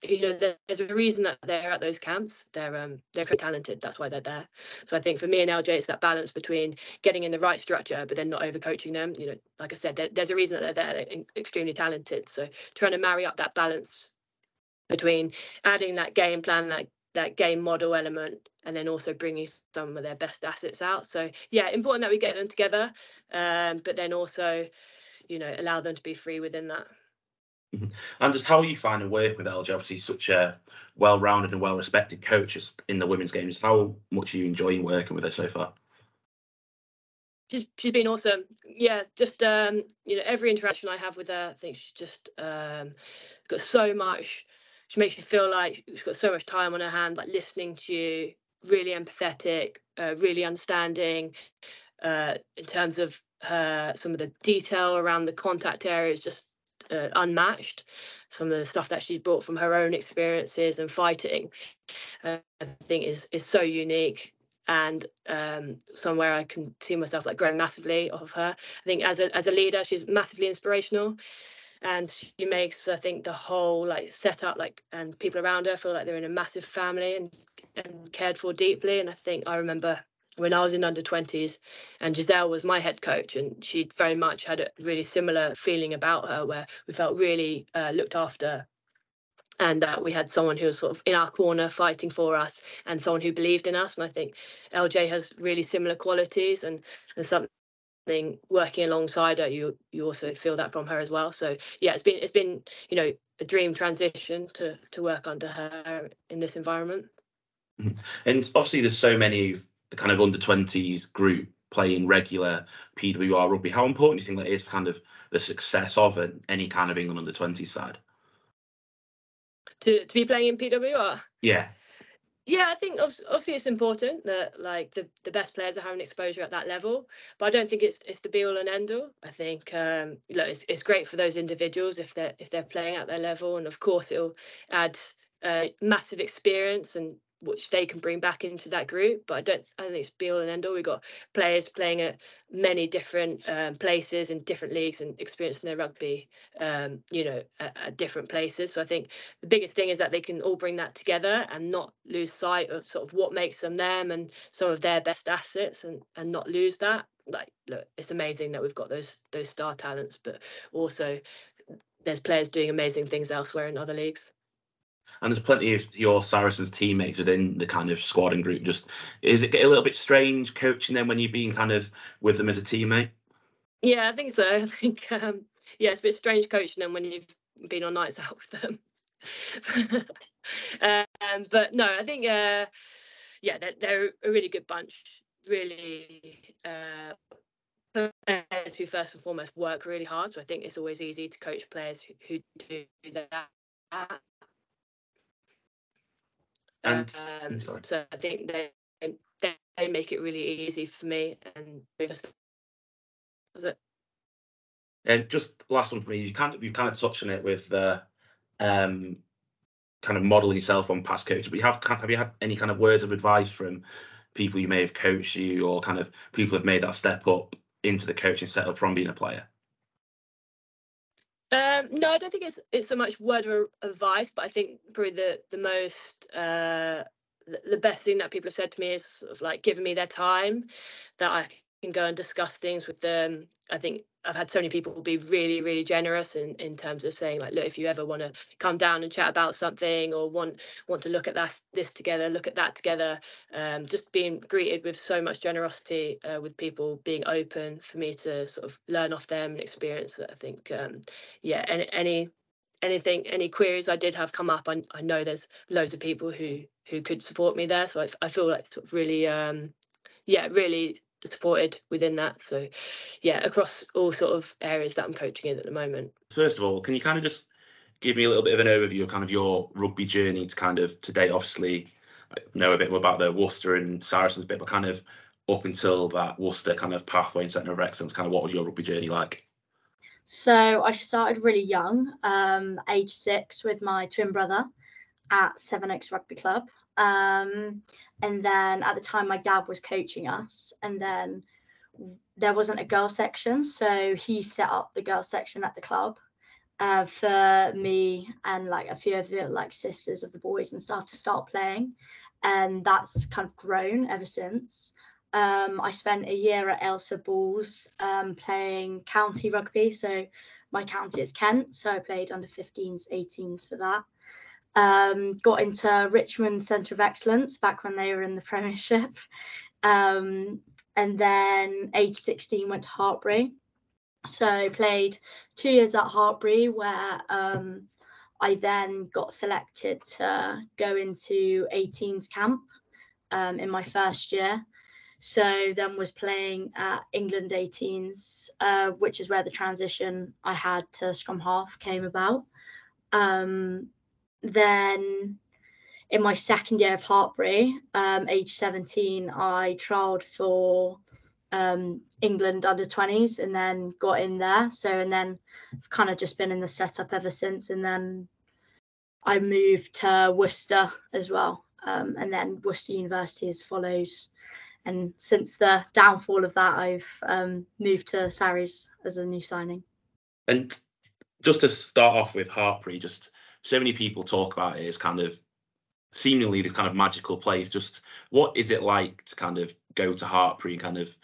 You know, there's a reason that they're at those camps. They're um they're talented. That's why they're there. So I think for me and LJ, it's that balance between getting in the right structure, but then not overcoaching them. You know, like I said, there's a reason that they're there. They're extremely talented. So trying to marry up that balance between adding that game plan, that that game model element, and then also bringing some of their best assets out. So yeah, important that we get them together, um, but then also, you know, allow them to be free within that. Mm-hmm. And just how are you finding work with LJ? Obviously, such a well-rounded and well-respected coach in the women's games. How much are you enjoying working with her so far? She's she's been awesome. Yeah, just um, you know, every interaction I have with her, I think she's just um, got so much she makes you feel like she's got so much time on her hand, like listening to you, really empathetic, uh, really understanding uh, in terms of her some of the detail around the contact area is just uh, unmatched. Some of the stuff that she's brought from her own experiences and fighting, uh, I think is is so unique and um, somewhere I can see myself like growing massively off of her. I think as a as a leader, she's massively inspirational and she makes I think the whole like setup like and people around her feel like they're in a massive family and and cared for deeply. And I think I remember when I was in under 20s and Giselle was my head coach and she very much had a really similar feeling about her where we felt really uh, looked after and that we had someone who was sort of in our corner fighting for us and someone who believed in us and i think lj has really similar qualities and and working alongside her you you also feel that from her as well so yeah it's been it's been you know a dream transition to to work under her in this environment mm-hmm. and obviously there's so many the kind of under 20s group playing regular PWR rugby. How important do you think that is for kind of the success of an, any kind of England under 20 side? To, to be playing in PWR? Yeah. Yeah, I think obviously it's important that like the, the best players are having exposure at that level, but I don't think it's it's the be all and end all. I think um, look, it's, it's great for those individuals if they're if they're playing at their level, and of course it'll add uh, massive experience and which they can bring back into that group. But I don't, I think it's be all and end all. We've got players playing at many different um, places in different leagues and experiencing their rugby, um, you know, at, at, different places. So I think the biggest thing is that they can all bring that together and not lose sight of sort of what makes them them and some of their best assets, and and not lose that. Like, look, it's amazing that we've got those those star talents, but also there's players doing amazing things elsewhere in other leagues and there's plenty of your Saracens teammates within the kind of squad and group. Just is it get a little bit strange coaching them when you've been kind of with them as a teammate? Yeah, I think so. [LAUGHS] I think um, yeah, it's a bit strange coaching them when you've been on nights [LAUGHS] out with them. um, but no, I think uh, yeah, they're, they're a really good bunch. Really. Uh, players who first and foremost work really hard. So I think it's always easy to coach players who, who do that. And um, so I think they, they, they make it really easy for me. And was it? And just last one for me, you kind of you kind of touched on it with the um, kind of modeling yourself on past coaches. But you have have you had any kind of words of advice from people you may have coached you, or kind of people have made that step up into the coaching setup from being a player? Um, no, I don't think it's it's so much word of advice, but I think probably the the most uh, the best thing that people have said to me is sort of like giving me their time that I can go and discuss things with them. I think I've had so many people be really, really generous in, in terms of saying like, look, if you ever want to come down and chat about something or want want to look at that this together, look at that together. Um, just being greeted with so much generosity uh, with people being open for me to sort of learn off them and experience that. I think, um, yeah, any, any anything any queries I did have come up, I, I know there's loads of people who who could support me there. So I, I feel like sort of really um, yeah, really supported within that. So, yeah, across all sort of areas that I'm coaching in at the moment. First of all, can you kind of just give me a little bit of an overview of kind of your rugby journey to kind of today? Obviously, I know a bit more about the Worcester and Saracens bit, but kind of up until that Worcester kind of pathway and centre of excellence, kind of what was your rugby journey like? So I started really young, um, age six, with my twin brother at Sevenoaks Rugby Club. Um, and then at the time, my dad was coaching us, and then there wasn't a girl section, so he set up the girl section at the club uh, for me and like a few of the like sisters of the boys and stuff to start playing, and that's kind of grown ever since. Um, I spent a year at Aylesford Bulls um, playing county rugby. So my county is Kent. So I played under 15s, 18s for that. Um, got into Richmond Centre of Excellence back when they were in the [LAUGHS] Premiership. Um, and then age 16 went to Hartpury. So played two years at Hartpury where um, I then got selected to go into 18s camp um, in my first year. So then was playing at England 18s, uh, which is where the transition I had to scrum half came about. Um, then in my second year of Hartpury, um, age 17, I trialled for um, England under 20s and then got in there. So, and then I've kind of just been in the setup ever since. And then I moved to Worcester as well. Um, and then Worcester University has followed. And since the downfall of that, I've um, moved to Sarries as a new signing. And just to start off with Hartpury, just so many people talk about it as kind of seemingly this kind of magical place. Just what is it like to kind of go to Hartpury and kind of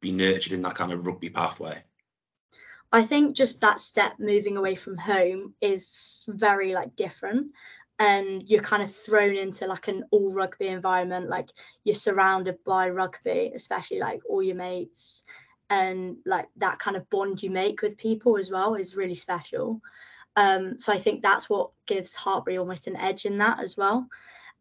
be nurtured in that kind of rugby pathway? I think just that step moving away from home is very like different and you're kind of thrown into like an all rugby environment like you're surrounded by rugby especially like all your mates and like that kind of bond you make with people as well is really special um, so I think that's what gives Hartpury almost an edge in that as well.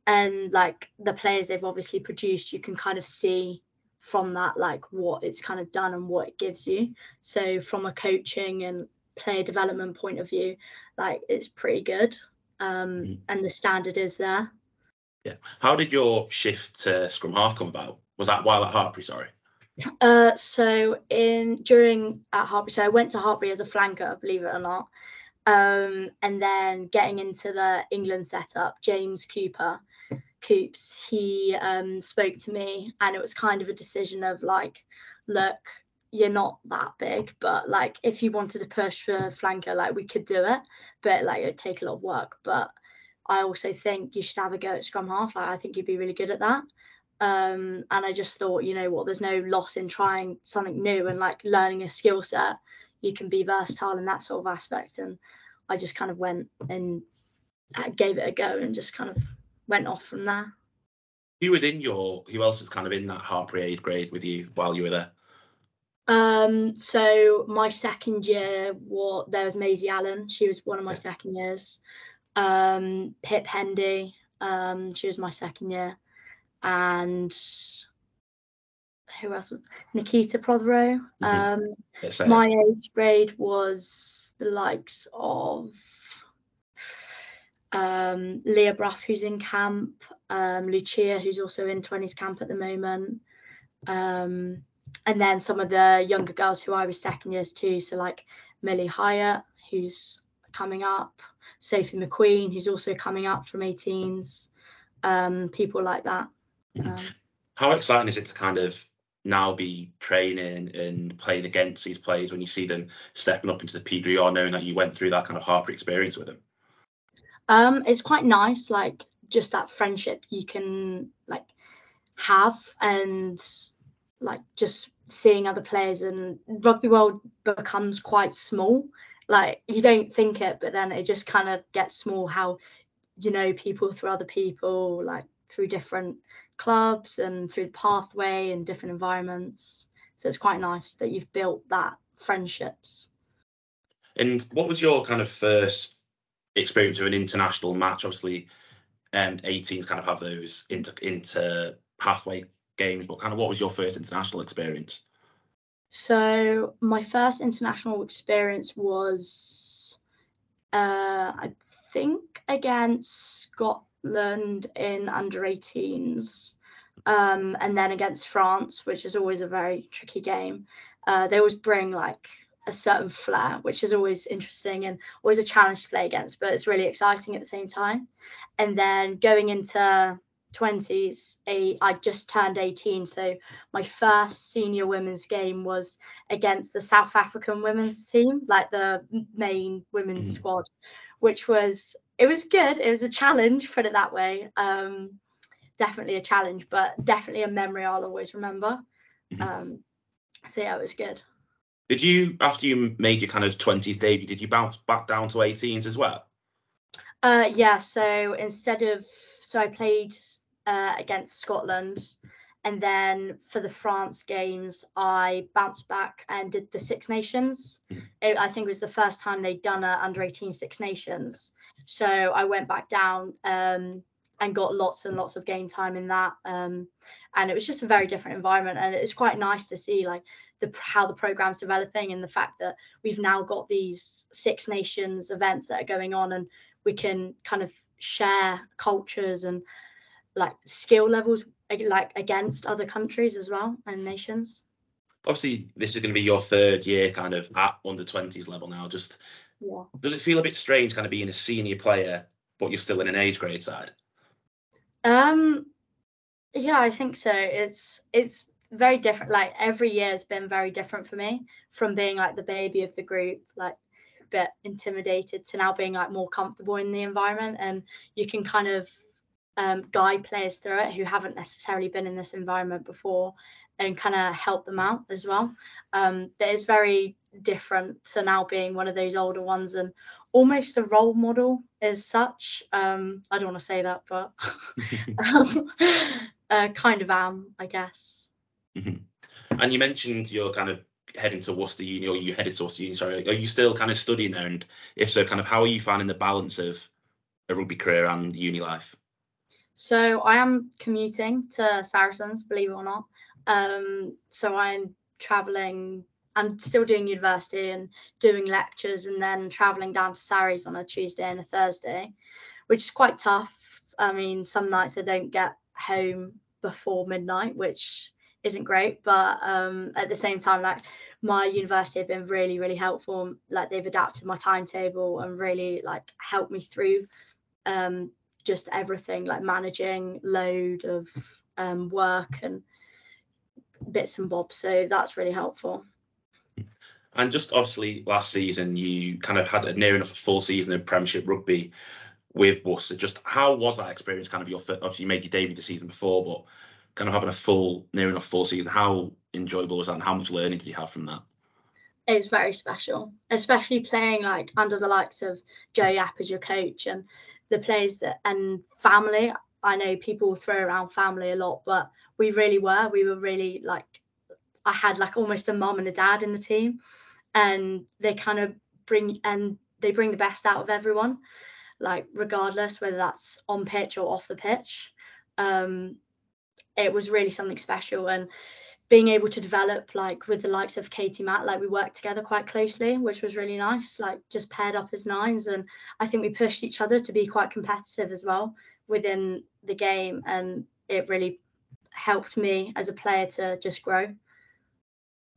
And like the players they've obviously produced, you can kind of see from that, like what it's kind of done and what it gives you. So from a coaching and player development point of view, like it's pretty good. Um, Mhm. and the standard is there. Yeah. How did your shift to scrum half come about? Was that while at Hartpury? Sorry. Uh, so in during at Hartpury, so I went to Hartpury as a flanker, believe it or not. Um, and then getting into the England setup, James Cooper, Coops, he um, spoke to me, and it was kind of a decision of like, look, you're not that big, but like if you wanted to push for flanker, like we could do it, but like it'd take a lot of work. But I also think you should have a go at scrum half. Like I think you'd be really good at that. Um, and I just thought, you know what, there's no loss in trying something new and like learning a skill set. You can be versatile in that sort of aspect. And I just kind of went and uh, gave it a go and just kind of went off from there. Who was in your? Who else is kind of in that Hartpury eighth grade with you while you were there? Um, so my second year, what there was Maisie Allen. She was one of my Yeah. second years. Um, Pip Hendy. Um, she was my second year, and who else? Nikita Prothero. Mhm. Um, my age grade was the likes of um, Leah Bruff, who's in camp, um, Lucia, who's also in 20s camp at the moment, um, and then some of the younger girls who I was second years too. So, like Millie Hyatt, who's coming up, Sophie McQueen, who's also coming up from 18s, um, people like that. Mhm. Um, How exciting is it to kind of now be training and playing against these players when you see them stepping up into the PWR, knowing that you went through that kind of Hartpury experience with them? Um, it's quite nice, like just that friendship you can like have and like just seeing other players and rugby world becomes quite small. Like you don't think it, but then it just kind of gets small how you know people through other people, like through different clubs and through the pathway and different environments. So it's quite nice that you've built that friendships. And what was your kind of first experience of an international match? Obviously, um, 18s kind of have those into into pathway games, but kind of what was your first international experience? So my first international experience was, uh, I think, against Scotland in under 18s, um, and then against France, which is always a very tricky game. Uh, they always bring like a certain flair, which is always interesting and always a challenge to play against, but it's really exciting at the same time. And then going into 20s, a, I just turned 18, so my first senior women's game was against the South African women's team, like the main women's Mhm. squad, which was it was good. It was a challenge, put it that way. Um, definitely a challenge, but definitely a memory I'll always remember. Mhm. Um, so yeah, it was good. Did you, after you made your kind of 20s debut, did you bounce back down to 18s as well? Uh, yeah, so instead of so I played uh, against Scotland, and then for the France games, I bounced back and did the Six Nations. Mhm. It, I think it was the first time they'd done a under 18 Six Nations. So I went back down um, and got lots and lots of game time in that. Um, and it was just a very different environment, and it's quite nice to see like the how the program's developing and the fact that we've now got these Six Nations events that are going on and we can kind of share cultures and like skill levels like against other countries as well and nations Obviously, this is going to be your third year kind of at under 20s level now. Just yeah does it feel a bit strange kind of being a senior player, but you're still in an age grade side? um yeah i think so it's it's very different like every year has been very different for me from being like the baby of the group like a bit intimidated to now being like more comfortable in the environment and you can kind of um, guide players through it who haven't necessarily been in this environment before and kind of help them out as well um, but it's very different to now being one of those older ones and almost a role model as such um, i don't want to say that but [LAUGHS] [LAUGHS] um, uh, kind of am i guess And you mentioned you're kind of heading to Worcester Uni, or you headed to Worcester Uni. Sorry, are you still kind of studying there? And if so, kind of how are you finding the balance of a rugby career and uni life? So I am commuting to Saracens, believe it or not. Um, so I'm traveling. I'm still doing university and doing lectures, and then traveling down to Sarries on a Tuesday and a Thursday, which is quite tough. I mean, some nights I don't get home before midnight, which isn't great. But um, at the same time, like my university have been really, really helpful. Like they've adapted my timetable and really like helped me through um, just everything, like managing load of um, work and bits and bobs. So that's really helpful. And just obviously last season, you kind of had a near enough a full season of Premiership rugby with Worcester. Just how was that experience? Kind of your obviously you made your debut the season before, but kind of having a full, near enough full season. How enjoyable was that, and how much learning did you have from that? It's very special, especially playing like under the likes of Jo Yapp as your coach and the players that and family. I know people throw around family a lot, but we really were. We were really like I had like almost a mom and a dad in the team, and they kind of bring and they bring the best out of everyone, like regardless whether that's on pitch or off the pitch. Um, it was really something special and being able to develop like with the likes of Katie Matt, like we worked together quite closely, which was really nice. Like just paired up as nines, and I think we pushed each other to be quite competitive as well within the game, and it really helped me as a player to just grow.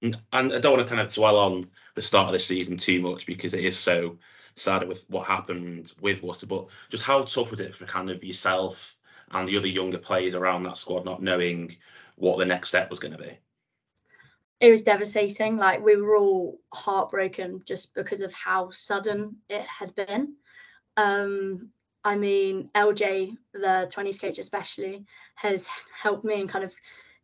Mm, and I don't want to kind of dwell on the start of the season too much because it is so sad with what happened with Worcester. But just how tough was it for kind of yourself and the other younger players around that squad not knowing what the next step was going to be? It was devastating. Like we were all heartbroken just because of how sudden it had been. Um, I mean, LJ, the 20s coach especially, has helped me and kind of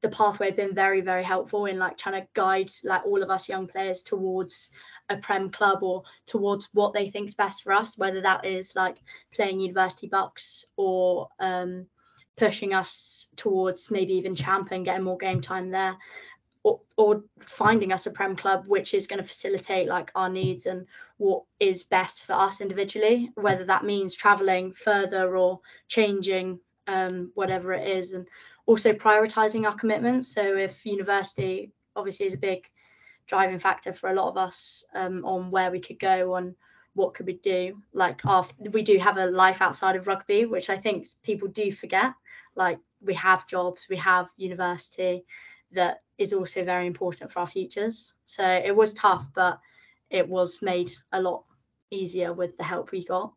the pathway been very very helpful in like trying to guide like all of us young players towards a prem club or towards what they think's best for us whether that is like playing university bucks or um, pushing us towards maybe even champ and getting more game time there or, or finding us a prem club which is going to facilitate like our needs and what is best for us individually whether that means traveling further or changing um, whatever it is and also prioritizing our commitments. So if university obviously is a big driving factor for a lot of us um, on where we could go on what could we do? Like after we do have a life outside of rugby which i think people do forget. Like we have jobs we have university that is also very important for our futures. So it was tough but it was made a lot easier with the help we got.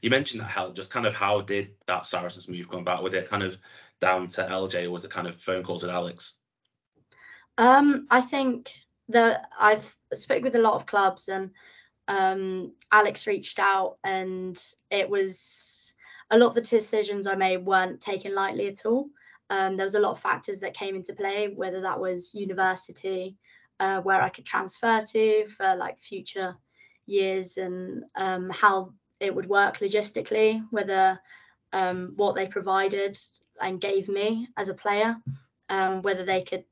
You mentioned that help. Just kind of how did that saracens move come about? With it kind of down to lj or was it kind of phone calls with alex? Um i think that i've spoke with a lot of clubs and um alex reached out and it was a lot of the decisions I made weren't taken lightly at all. Um, there was a lot of factors that came into play, whether that was university, uh, where I could transfer to for like future years, and um, how it would work logistically, whether um, what they provided and gave me as a player, um, whether they could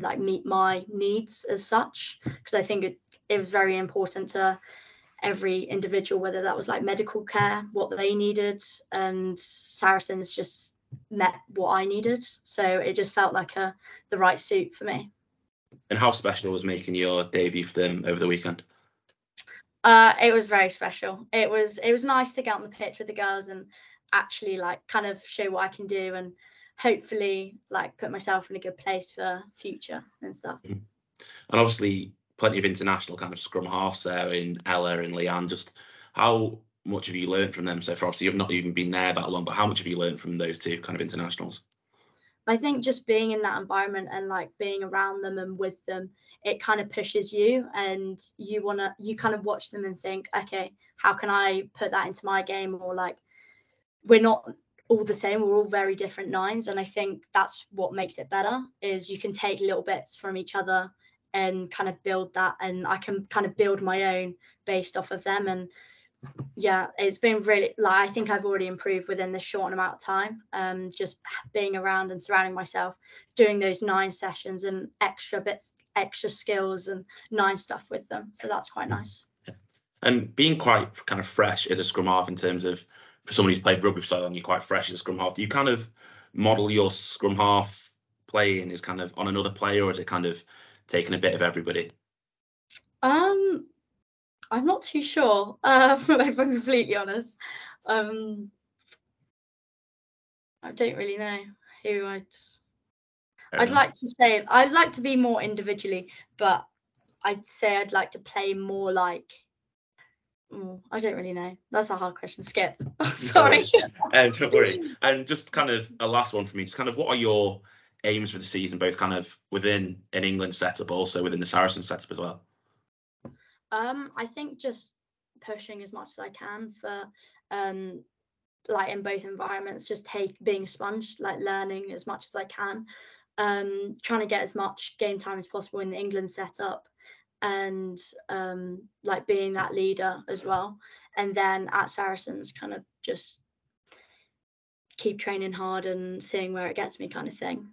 like meet my needs as such. Because I think it, it was very important to every individual, whether that was like medical care, what they needed, and Saracens just met what I needed. So it just felt like a the right suit for me. And how special was making your debut for them over the weekend? Uh, it was very special. It was it was nice to get on the pitch with the girls and actually like kind of show what I can do and hopefully like put myself in a good place for future and stuff. Mm-hmm. And obviously plenty of international kind of scrum halves there in Ella and Leanne. Just how much have you learned from them so far? Obviously, you've not even been there that long, but how much have you learned from those two kind of internationals? I think just being in that environment and like being around them and with them, it kind of pushes you and you want to, you kind of watch them and think, okay, how can I put that into my game? Or like, we're not all the same, we're all very different nines. And I think that's what makes it better is you can take little bits from each other and kind of build that and I can kind of build my own based off of them and yeah it's been really like I think I've already improved within this short amount of time um just being around and surrounding myself doing those nine sessions and extra bits extra skills and nine stuff with them so that's quite nice and being quite kind of fresh as a scrum half in terms of for someone who's played rugby so long, you're quite fresh as a scrum half. Do you kind of model your scrum half playing is kind of on another player, or is it kind of taking a bit of everybody? Um, I'm not too sure. Uh, [LAUGHS] if I'm completely honest, um, I don't really know who I'd. I'd Um, like to say I'd like to be more individually, but I'd say I'd like to play more like. I don't really know. That's a hard question. Skip. [LAUGHS] Sorry. um, don't worry. And just kind of a last one for me. Just kind of what are your aims for the season, both kind of within an England setup, also within the Saracen setup as well? Um, I think just pushing as much as I can for um like in both environments, just take being a sponge, like learning as much as I can. Um, trying to get as much game time as possible in the England setup and um like being that leader as well. And then at Saracens kind of just keep training hard and seeing where it gets me kind of thing.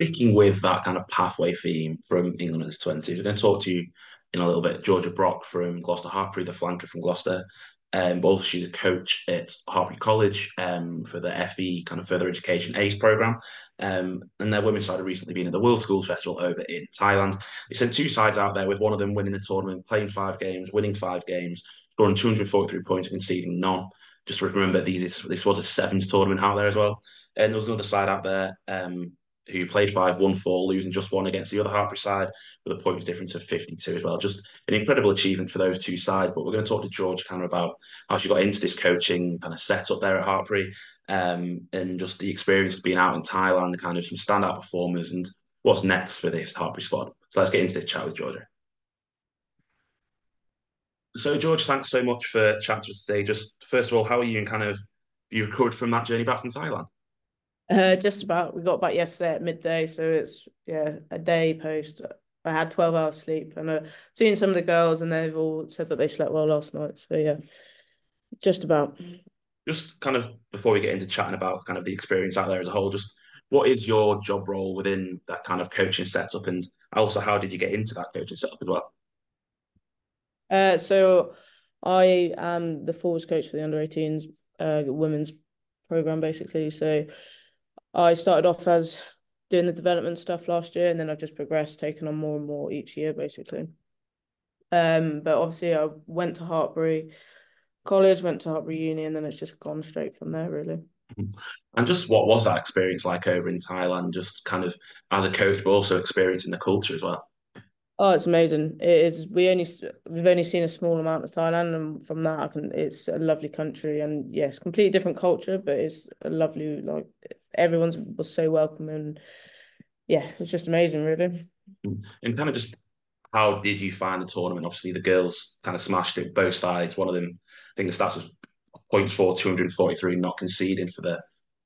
Sticking with that kind of pathway theme from England under 20s, we're going to talk to you in a little bit. Georgia Brock from Gloucester Hartpury, the flanker from Gloucester. Um, both she's a coach at Hartpury College um, for the FE kind of further education ACE program. Um, and their women's side have recently been at the World Schools Festival over in Thailand. They sent two sides out there with one of them winning the tournament, playing five games, winning five games, scoring 243 points conceding none. Just remember, these this was a sevens tournament out there as well. And there was another side out there um, who played five, won four, losing just one against the other Hartpury side with a points difference of 52 as well. Just an incredible achievement for those two sides. But we're going to talk to George kind of about how she got into this coaching kind of setup there at Hartpury um, and just the experience of being out in Thailand, the kind of some standout performers and what's next for this Hartpury squad. So let's get into this chat with Georgia. So, George, thanks so much for chatting to us today. Just first of all, how are you and kind of you recovered from that journey back from Thailand? Uh, just about. We got back yesterday at midday, so it's yeah a day post. I had twelve hours sleep, and I've seen some of the girls, and they've all said that they slept well last night. So yeah, just about. Just kind of before we get into chatting about kind of the experience out there as a whole, just what is your job role within that kind of coaching setup, and also how did you get into that coaching setup as well? Uh, so I am the forwards coach for the under 18s uh women's program basically. So I started off as doing the development stuff last year, and then I've just progressed, taking on more and more each year basically. Um, but obviously I went to Hartpury College, went to Hartpury Uni, and then it's just gone straight from there really. And just what was that experience like over in Thailand, just kind of as a coach, but also experiencing the culture as well? Oh, it's amazing. It is. We only we've only seen a small amount of Thailand, and from that, I can. It's a lovely country, and yes, completely different culture, but it's a lovely. Like everyone's was so welcoming. And yeah, it's just amazing, really. And kind of just how did you find the tournament? Obviously, the girls kind of smashed it both sides. One of them, I think the stats was points for 243, not conceding for the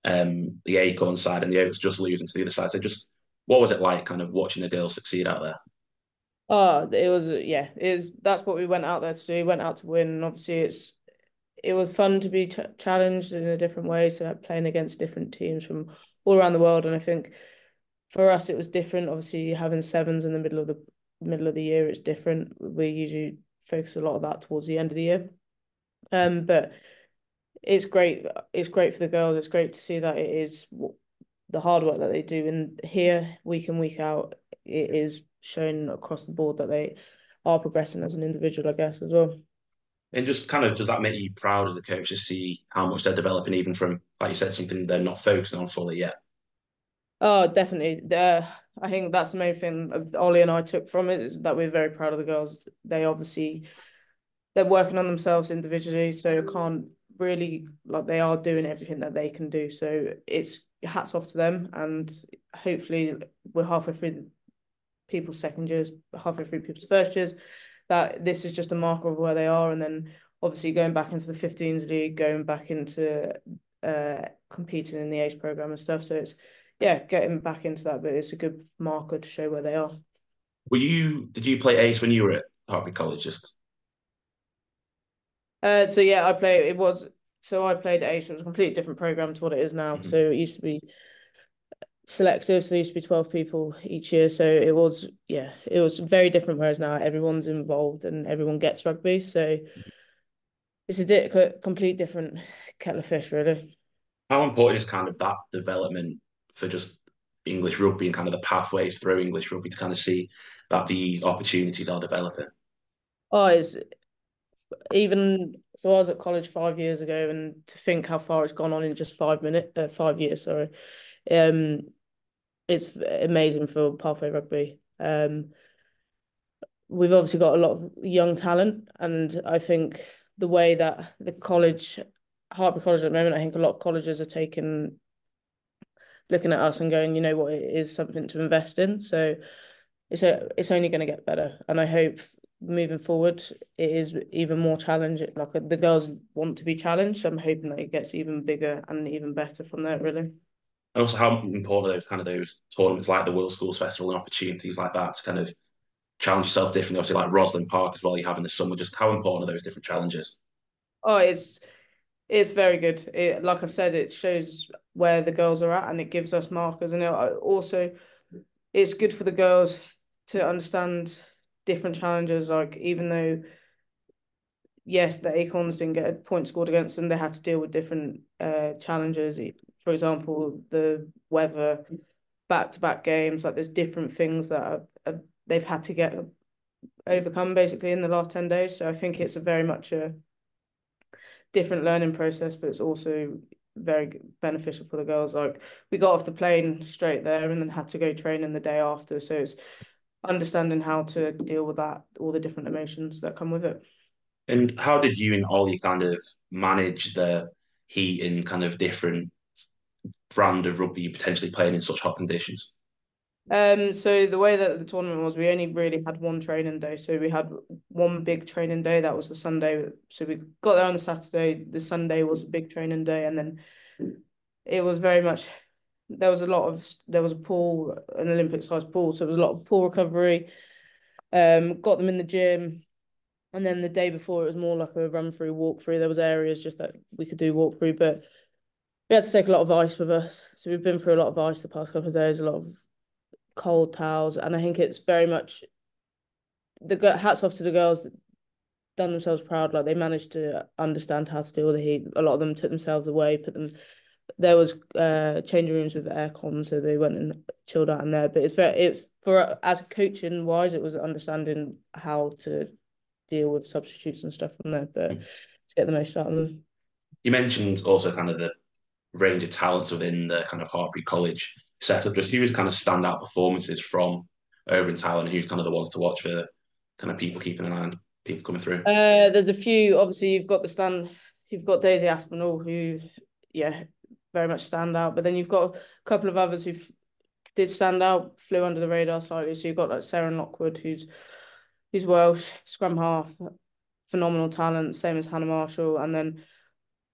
um the Acorn side, and the Oaks just losing to the other side. So just what was it like kind of watching the girls succeed out there? Oh, it was yeah, was that's what we went out there to do. We went out to win, and obviously it's it was fun to be ch challenged in a different way. So playing against different teams from all around the world, and I think for us it was different. Obviously, having sevens in the middle of the middle of the year, it's different. We usually focus a lot of that towards the end of the year. Um, but it's great. It's great for the girls. It's great to see that it is the hard work that they do, and here week in week out, it is shown across the board that they are progressing as an individual, I guess, as well. And just kind of does that make you proud of the coach to see how much they're developing, even from like you said, something they're not focusing on fully yet? Oh, definitely. Uh, I think that's the main thing Ollie and I took from it is that we're very proud of the girls. They obviously they're working on themselves individually, so can't really like they are doing everything that they can do. So it's hats off to them, and hopefully we're halfway through people's second years, halfway through people's first years. That this is just a marker of where they are, and then obviously going back into the 15s league, going back into uh competing in the ACE program and stuff. So it's yeah, getting back into that, but it's a good marker to show where they are. Were you? Did you play Ace when you were at Hartpury College? Just uh, so yeah, I play. It was so I played Ace. It was a completely different program to what it is now. Mhm. So it used to be selective, so there used to be 12 people each year. So it was, yeah, it was very different. Whereas now everyone's involved and everyone gets rugby. So it's a di- complete different kettle of fish, really. How important is kind of that development for just English rugby and kind of the pathways through English rugby to kind of see that the opportunities are developing? Oh, it's even so. I was at college five years ago, and to think how far it's gone on in just five minutes, uh, five years, sorry, um, it's amazing for pathway rugby. Um, we've obviously got a lot of young talent, and I think the way that the college, Hartpury College at the moment, I think a lot of colleges are taking, looking at us and going, you know what, it is something to invest in. So it's a, it's only going to get better, and I hope moving forward it is even more challenging. Like the girls want to be challenged, so I'm hoping that it gets even bigger and even better from there. Really. And also, how important are those kind of those tournaments like the World Schools Festival and opportunities like that to kind of challenge yourself differently. Obviously, like Rosslyn Park as well, you have in the summer. Just how important are those different challenges? Oh, it's it's very good. It, like I've said, it shows where the girls are at, and it gives us markers. And it uh, also, it's good for the girls to understand different challenges. Like even though, yes, the Acorns didn't get a point scored against them, they had to deal with different uh, challenges. For example, the weather, back to back games. Like there's different things that are, are they've had to get overcome basically in the last 10 days. So I think it's a very much a different learning process, but it's also very beneficial for the girls. Like we got off the plane straight there and then had to go train in the day after. So it's understanding how to deal with that, all the different emotions that come with it. And how did you and Ollie kind of manage the heat and kind of different brand of rugby you potentially playing in such hot conditions? Um, so the way that the tournament was, we only really had one training day. So we had one big training day. That was the Sunday. So we got there on the Saturday. The Sunday was a big training day, and then it was very much. There was a lot of there was a pool, an Olympic sized pool. So it was a lot of pool recovery. Um, got them in the gym, and then the day before it was more like a run through, walk through. There was areas just that we could do walk through, but we had to take a lot of ice with us. So we've been through a lot of ice the past couple of days. A lot of cold towels, and I think it's very much the hats off to the girls done themselves proud. Like they managed to understand how to deal with the heat. A lot of them took themselves away, put them. There was uh changing rooms with aircon, so they went and chilled out in there. But it's very it's for as coaching wise, it was understanding how to deal with substitutes and stuff from there. But mm. to get the most out of them. You mentioned also kind of the range of talents within the kind of Hartpury College setup. Just who's kind of standout performances from over in Thailand? Who's kind of the ones to watch for kind of people keeping an eye on people coming through? Uh, there's a few. Obviously, you've got the stand. You've got Daisy Aspinall, who, yeah, very much stand out. But then you've got a couple of others who did stand out, flew under the radar slightly. So you've got like Sarah Lockwood, who's who's Welsh, scrum half, phenomenal talent, same as Hannah Marshall, and then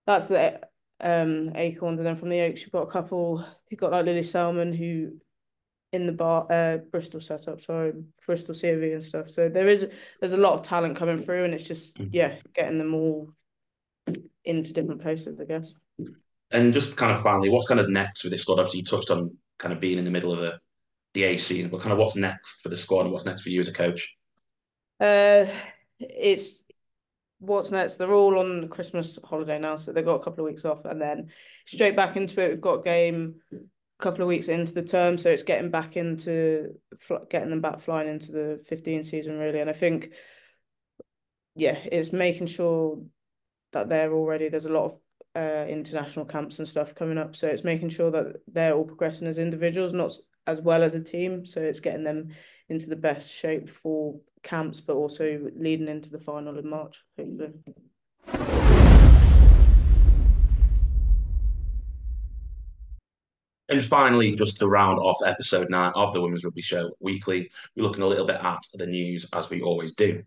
that's the um Acorns, and then from the Oaks you've got a couple. You've got like Lily Selman who in the bar uh Bristol setup, sorry, Bristol CV and stuff. So there is there's a lot of talent coming through, and it's just mm-hmm. yeah, getting them all into different places, I guess. And just kind of finally, what's kind of next for this squad? Obviously, you touched on kind of being in the middle of a, the A scene, but kind of what's next for the squad and what's next for you as a coach? Uh, it's what's next? They're all on Christmas holiday now, so they've got a couple of weeks off, and then straight back into it. We've got a game a couple of weeks into the term, so it's getting back into getting them back flying into the 15 season really. And I think, yeah, it's making sure that they're all ready. There's a lot of uh, international camps and stuff coming up, so it's making sure that they're all progressing as individuals, not as well as a team. So it's getting them into the best shape for camps, but also leading into the final in March, hopefully. And finally, just to round off episode nine of the Women's Rugby Show weekly, we're looking a little bit at the news as we always do.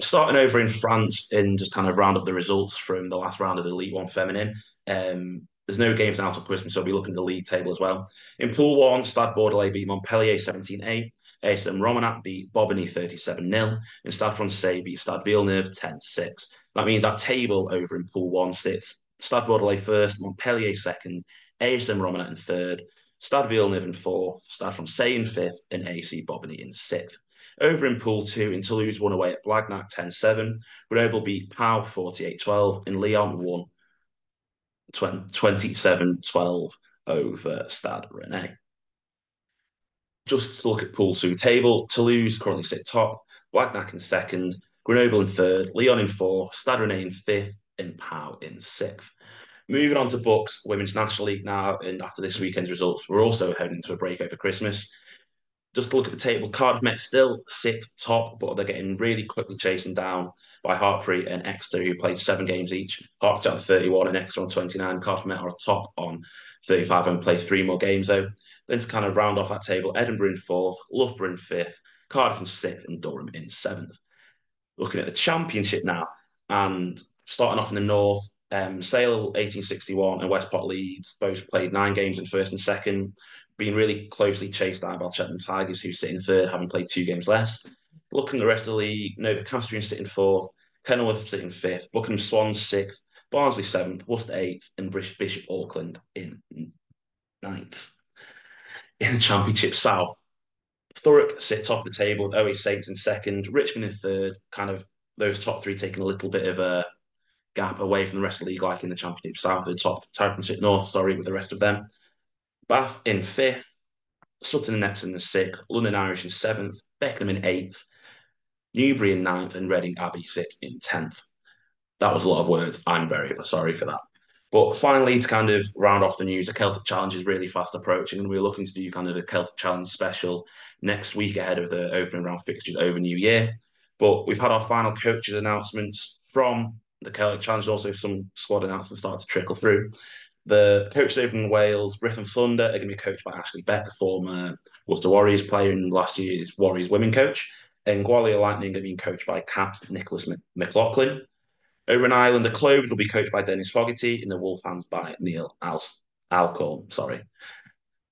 Starting over in France and just kind of round up the results from the last round of the Elite One Feminine. Um, there's no games now until Christmas, so we'll be looking at the league table as well. In Pool 1, Stade Bordelais beat Montpellier 17 8. ASM Romagnat beat Bobigny 37 0, and Stade Francais beat Stade Villeneuve 10 6. That means our table over in Pool 1 sits Stade Bordelais first, Montpellier second, ASM Romagnat in third, Stade Villeneuve in fourth, Stade Francais in fifth, and AC Bobigny in sixth. Over in Pool 2, in Toulouse won away at Blagnac 10-7. Grenoble beat Pau 48-12, and Lyon won 27-12 over Stade Rennais. Just to look at Pool 2 table, Toulouse currently sit top, Blagnac in second, Grenoble in third, Lyon in fourth, Stade Rennais in fifth, and Pau in sixth. Moving on to BUCS, Women's National League now, and after this weekend's results, we're also heading into a break over Christmas. Just look at the table, Cardiff Met still sit top, but they're getting really quickly chasing down by Hartpury and Exeter, who played seven games each. Hartpury on 31 and Exeter on 29. Cardiff Met are top on 35 and play three more games, though. Then to kind of round off that table, Edinburgh in fourth, Loughborough in fifth, Cardiff in sixth, and Durham in seventh. Looking at the championship now, and starting off in the north, um, Sale 1861 and Westport Leeds both played nine games in first and second, being really closely chased down by Cheltenham Tigers, who sit in third, having played two games less. Looking at the rest of the league, Novocastrian sitting fourth, Kenilworth sitting fifth, Buckingham Swans sixth, Barnsley seventh, Worcester eighth, and Bishop Auckland in ninth. In the Championship South, Thurrock sit top of the table with OA Saints in second, Richmond in third, kind of those top three taking a little bit of a gap away from the rest of the league, like in the Championship South, the top Championship North, sorry, with the rest of them. Bath in fifth, Sutton and Epsom in sixth, London Irish in seventh, Beckenham in eighth, Newbury in ninth, and Reading Abbey sit in tenth. That was a lot of words. I'm very sorry for that. But finally, to kind of round off the news, the Celtic Challenge is really fast approaching, and we're looking to do kind of a Celtic Challenge special next week ahead of the opening round fixtures over New Year. But we've had our final coaches announcements from the Celtic Challenge, also some squad announcements started to trickle through. The coaches over in Wales, Brython Thunder, are going to be coached by Ashley Beck, the former Worcester Warriors player and last year's Warriors women coach. And Gwalia Lightning are being coached by Cat Nicholas McLaughlin. Over in Ireland, the Clovers will be coached by Denis Fogarty and the Wolfhounds by Neil Al- Alcorn. Sorry.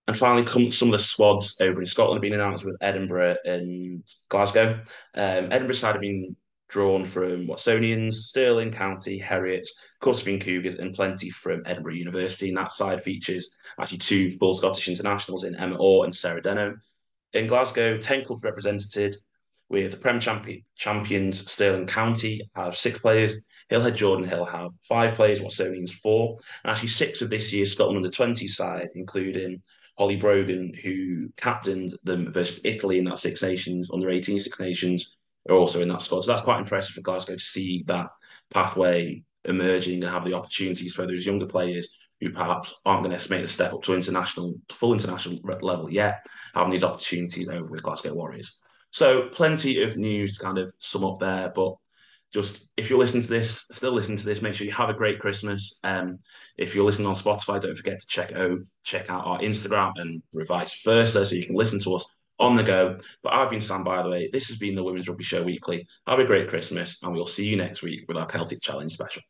And finally, come some of the squads over in Scotland have been announced with Edinburgh and Glasgow. Um, Edinburgh side have been drawn from Watsonians, Stirling County, Heriot, Corstorphine Cougars, and plenty from Edinburgh University. And that side features actually two full Scottish internationals in Emma Orr and Sarah Denholm. In Glasgow, 10 clubs represented, with the Prem champion, champions Stirling County have six players, Hillhead Jordan Hill have five players, Watsonians four, and actually six of this year's Scotland under 20 side, including Holly Brogan, who captained them versus Italy in that Six Nations, under 18 Six Nations, are also in that squad. So that's quite impressive for Glasgow to see that pathway emerging and have the opportunities for those younger players who perhaps aren't going to make the step up to international, full international level yet, having these opportunities over with Glasgow Warriors. So plenty of news to kind of sum up there, but just if you're listening to this, still listening to this, make sure you have a great Christmas. Um, if you're listening on Spotify, don't forget to check out check out our Instagram and vice versa, so you can listen to us on the go. But I've been Sam, by the way. This has been the Women's Rugby Show Weekly. Have a great Christmas, and we'll see you next week with our Celtic Challenge special.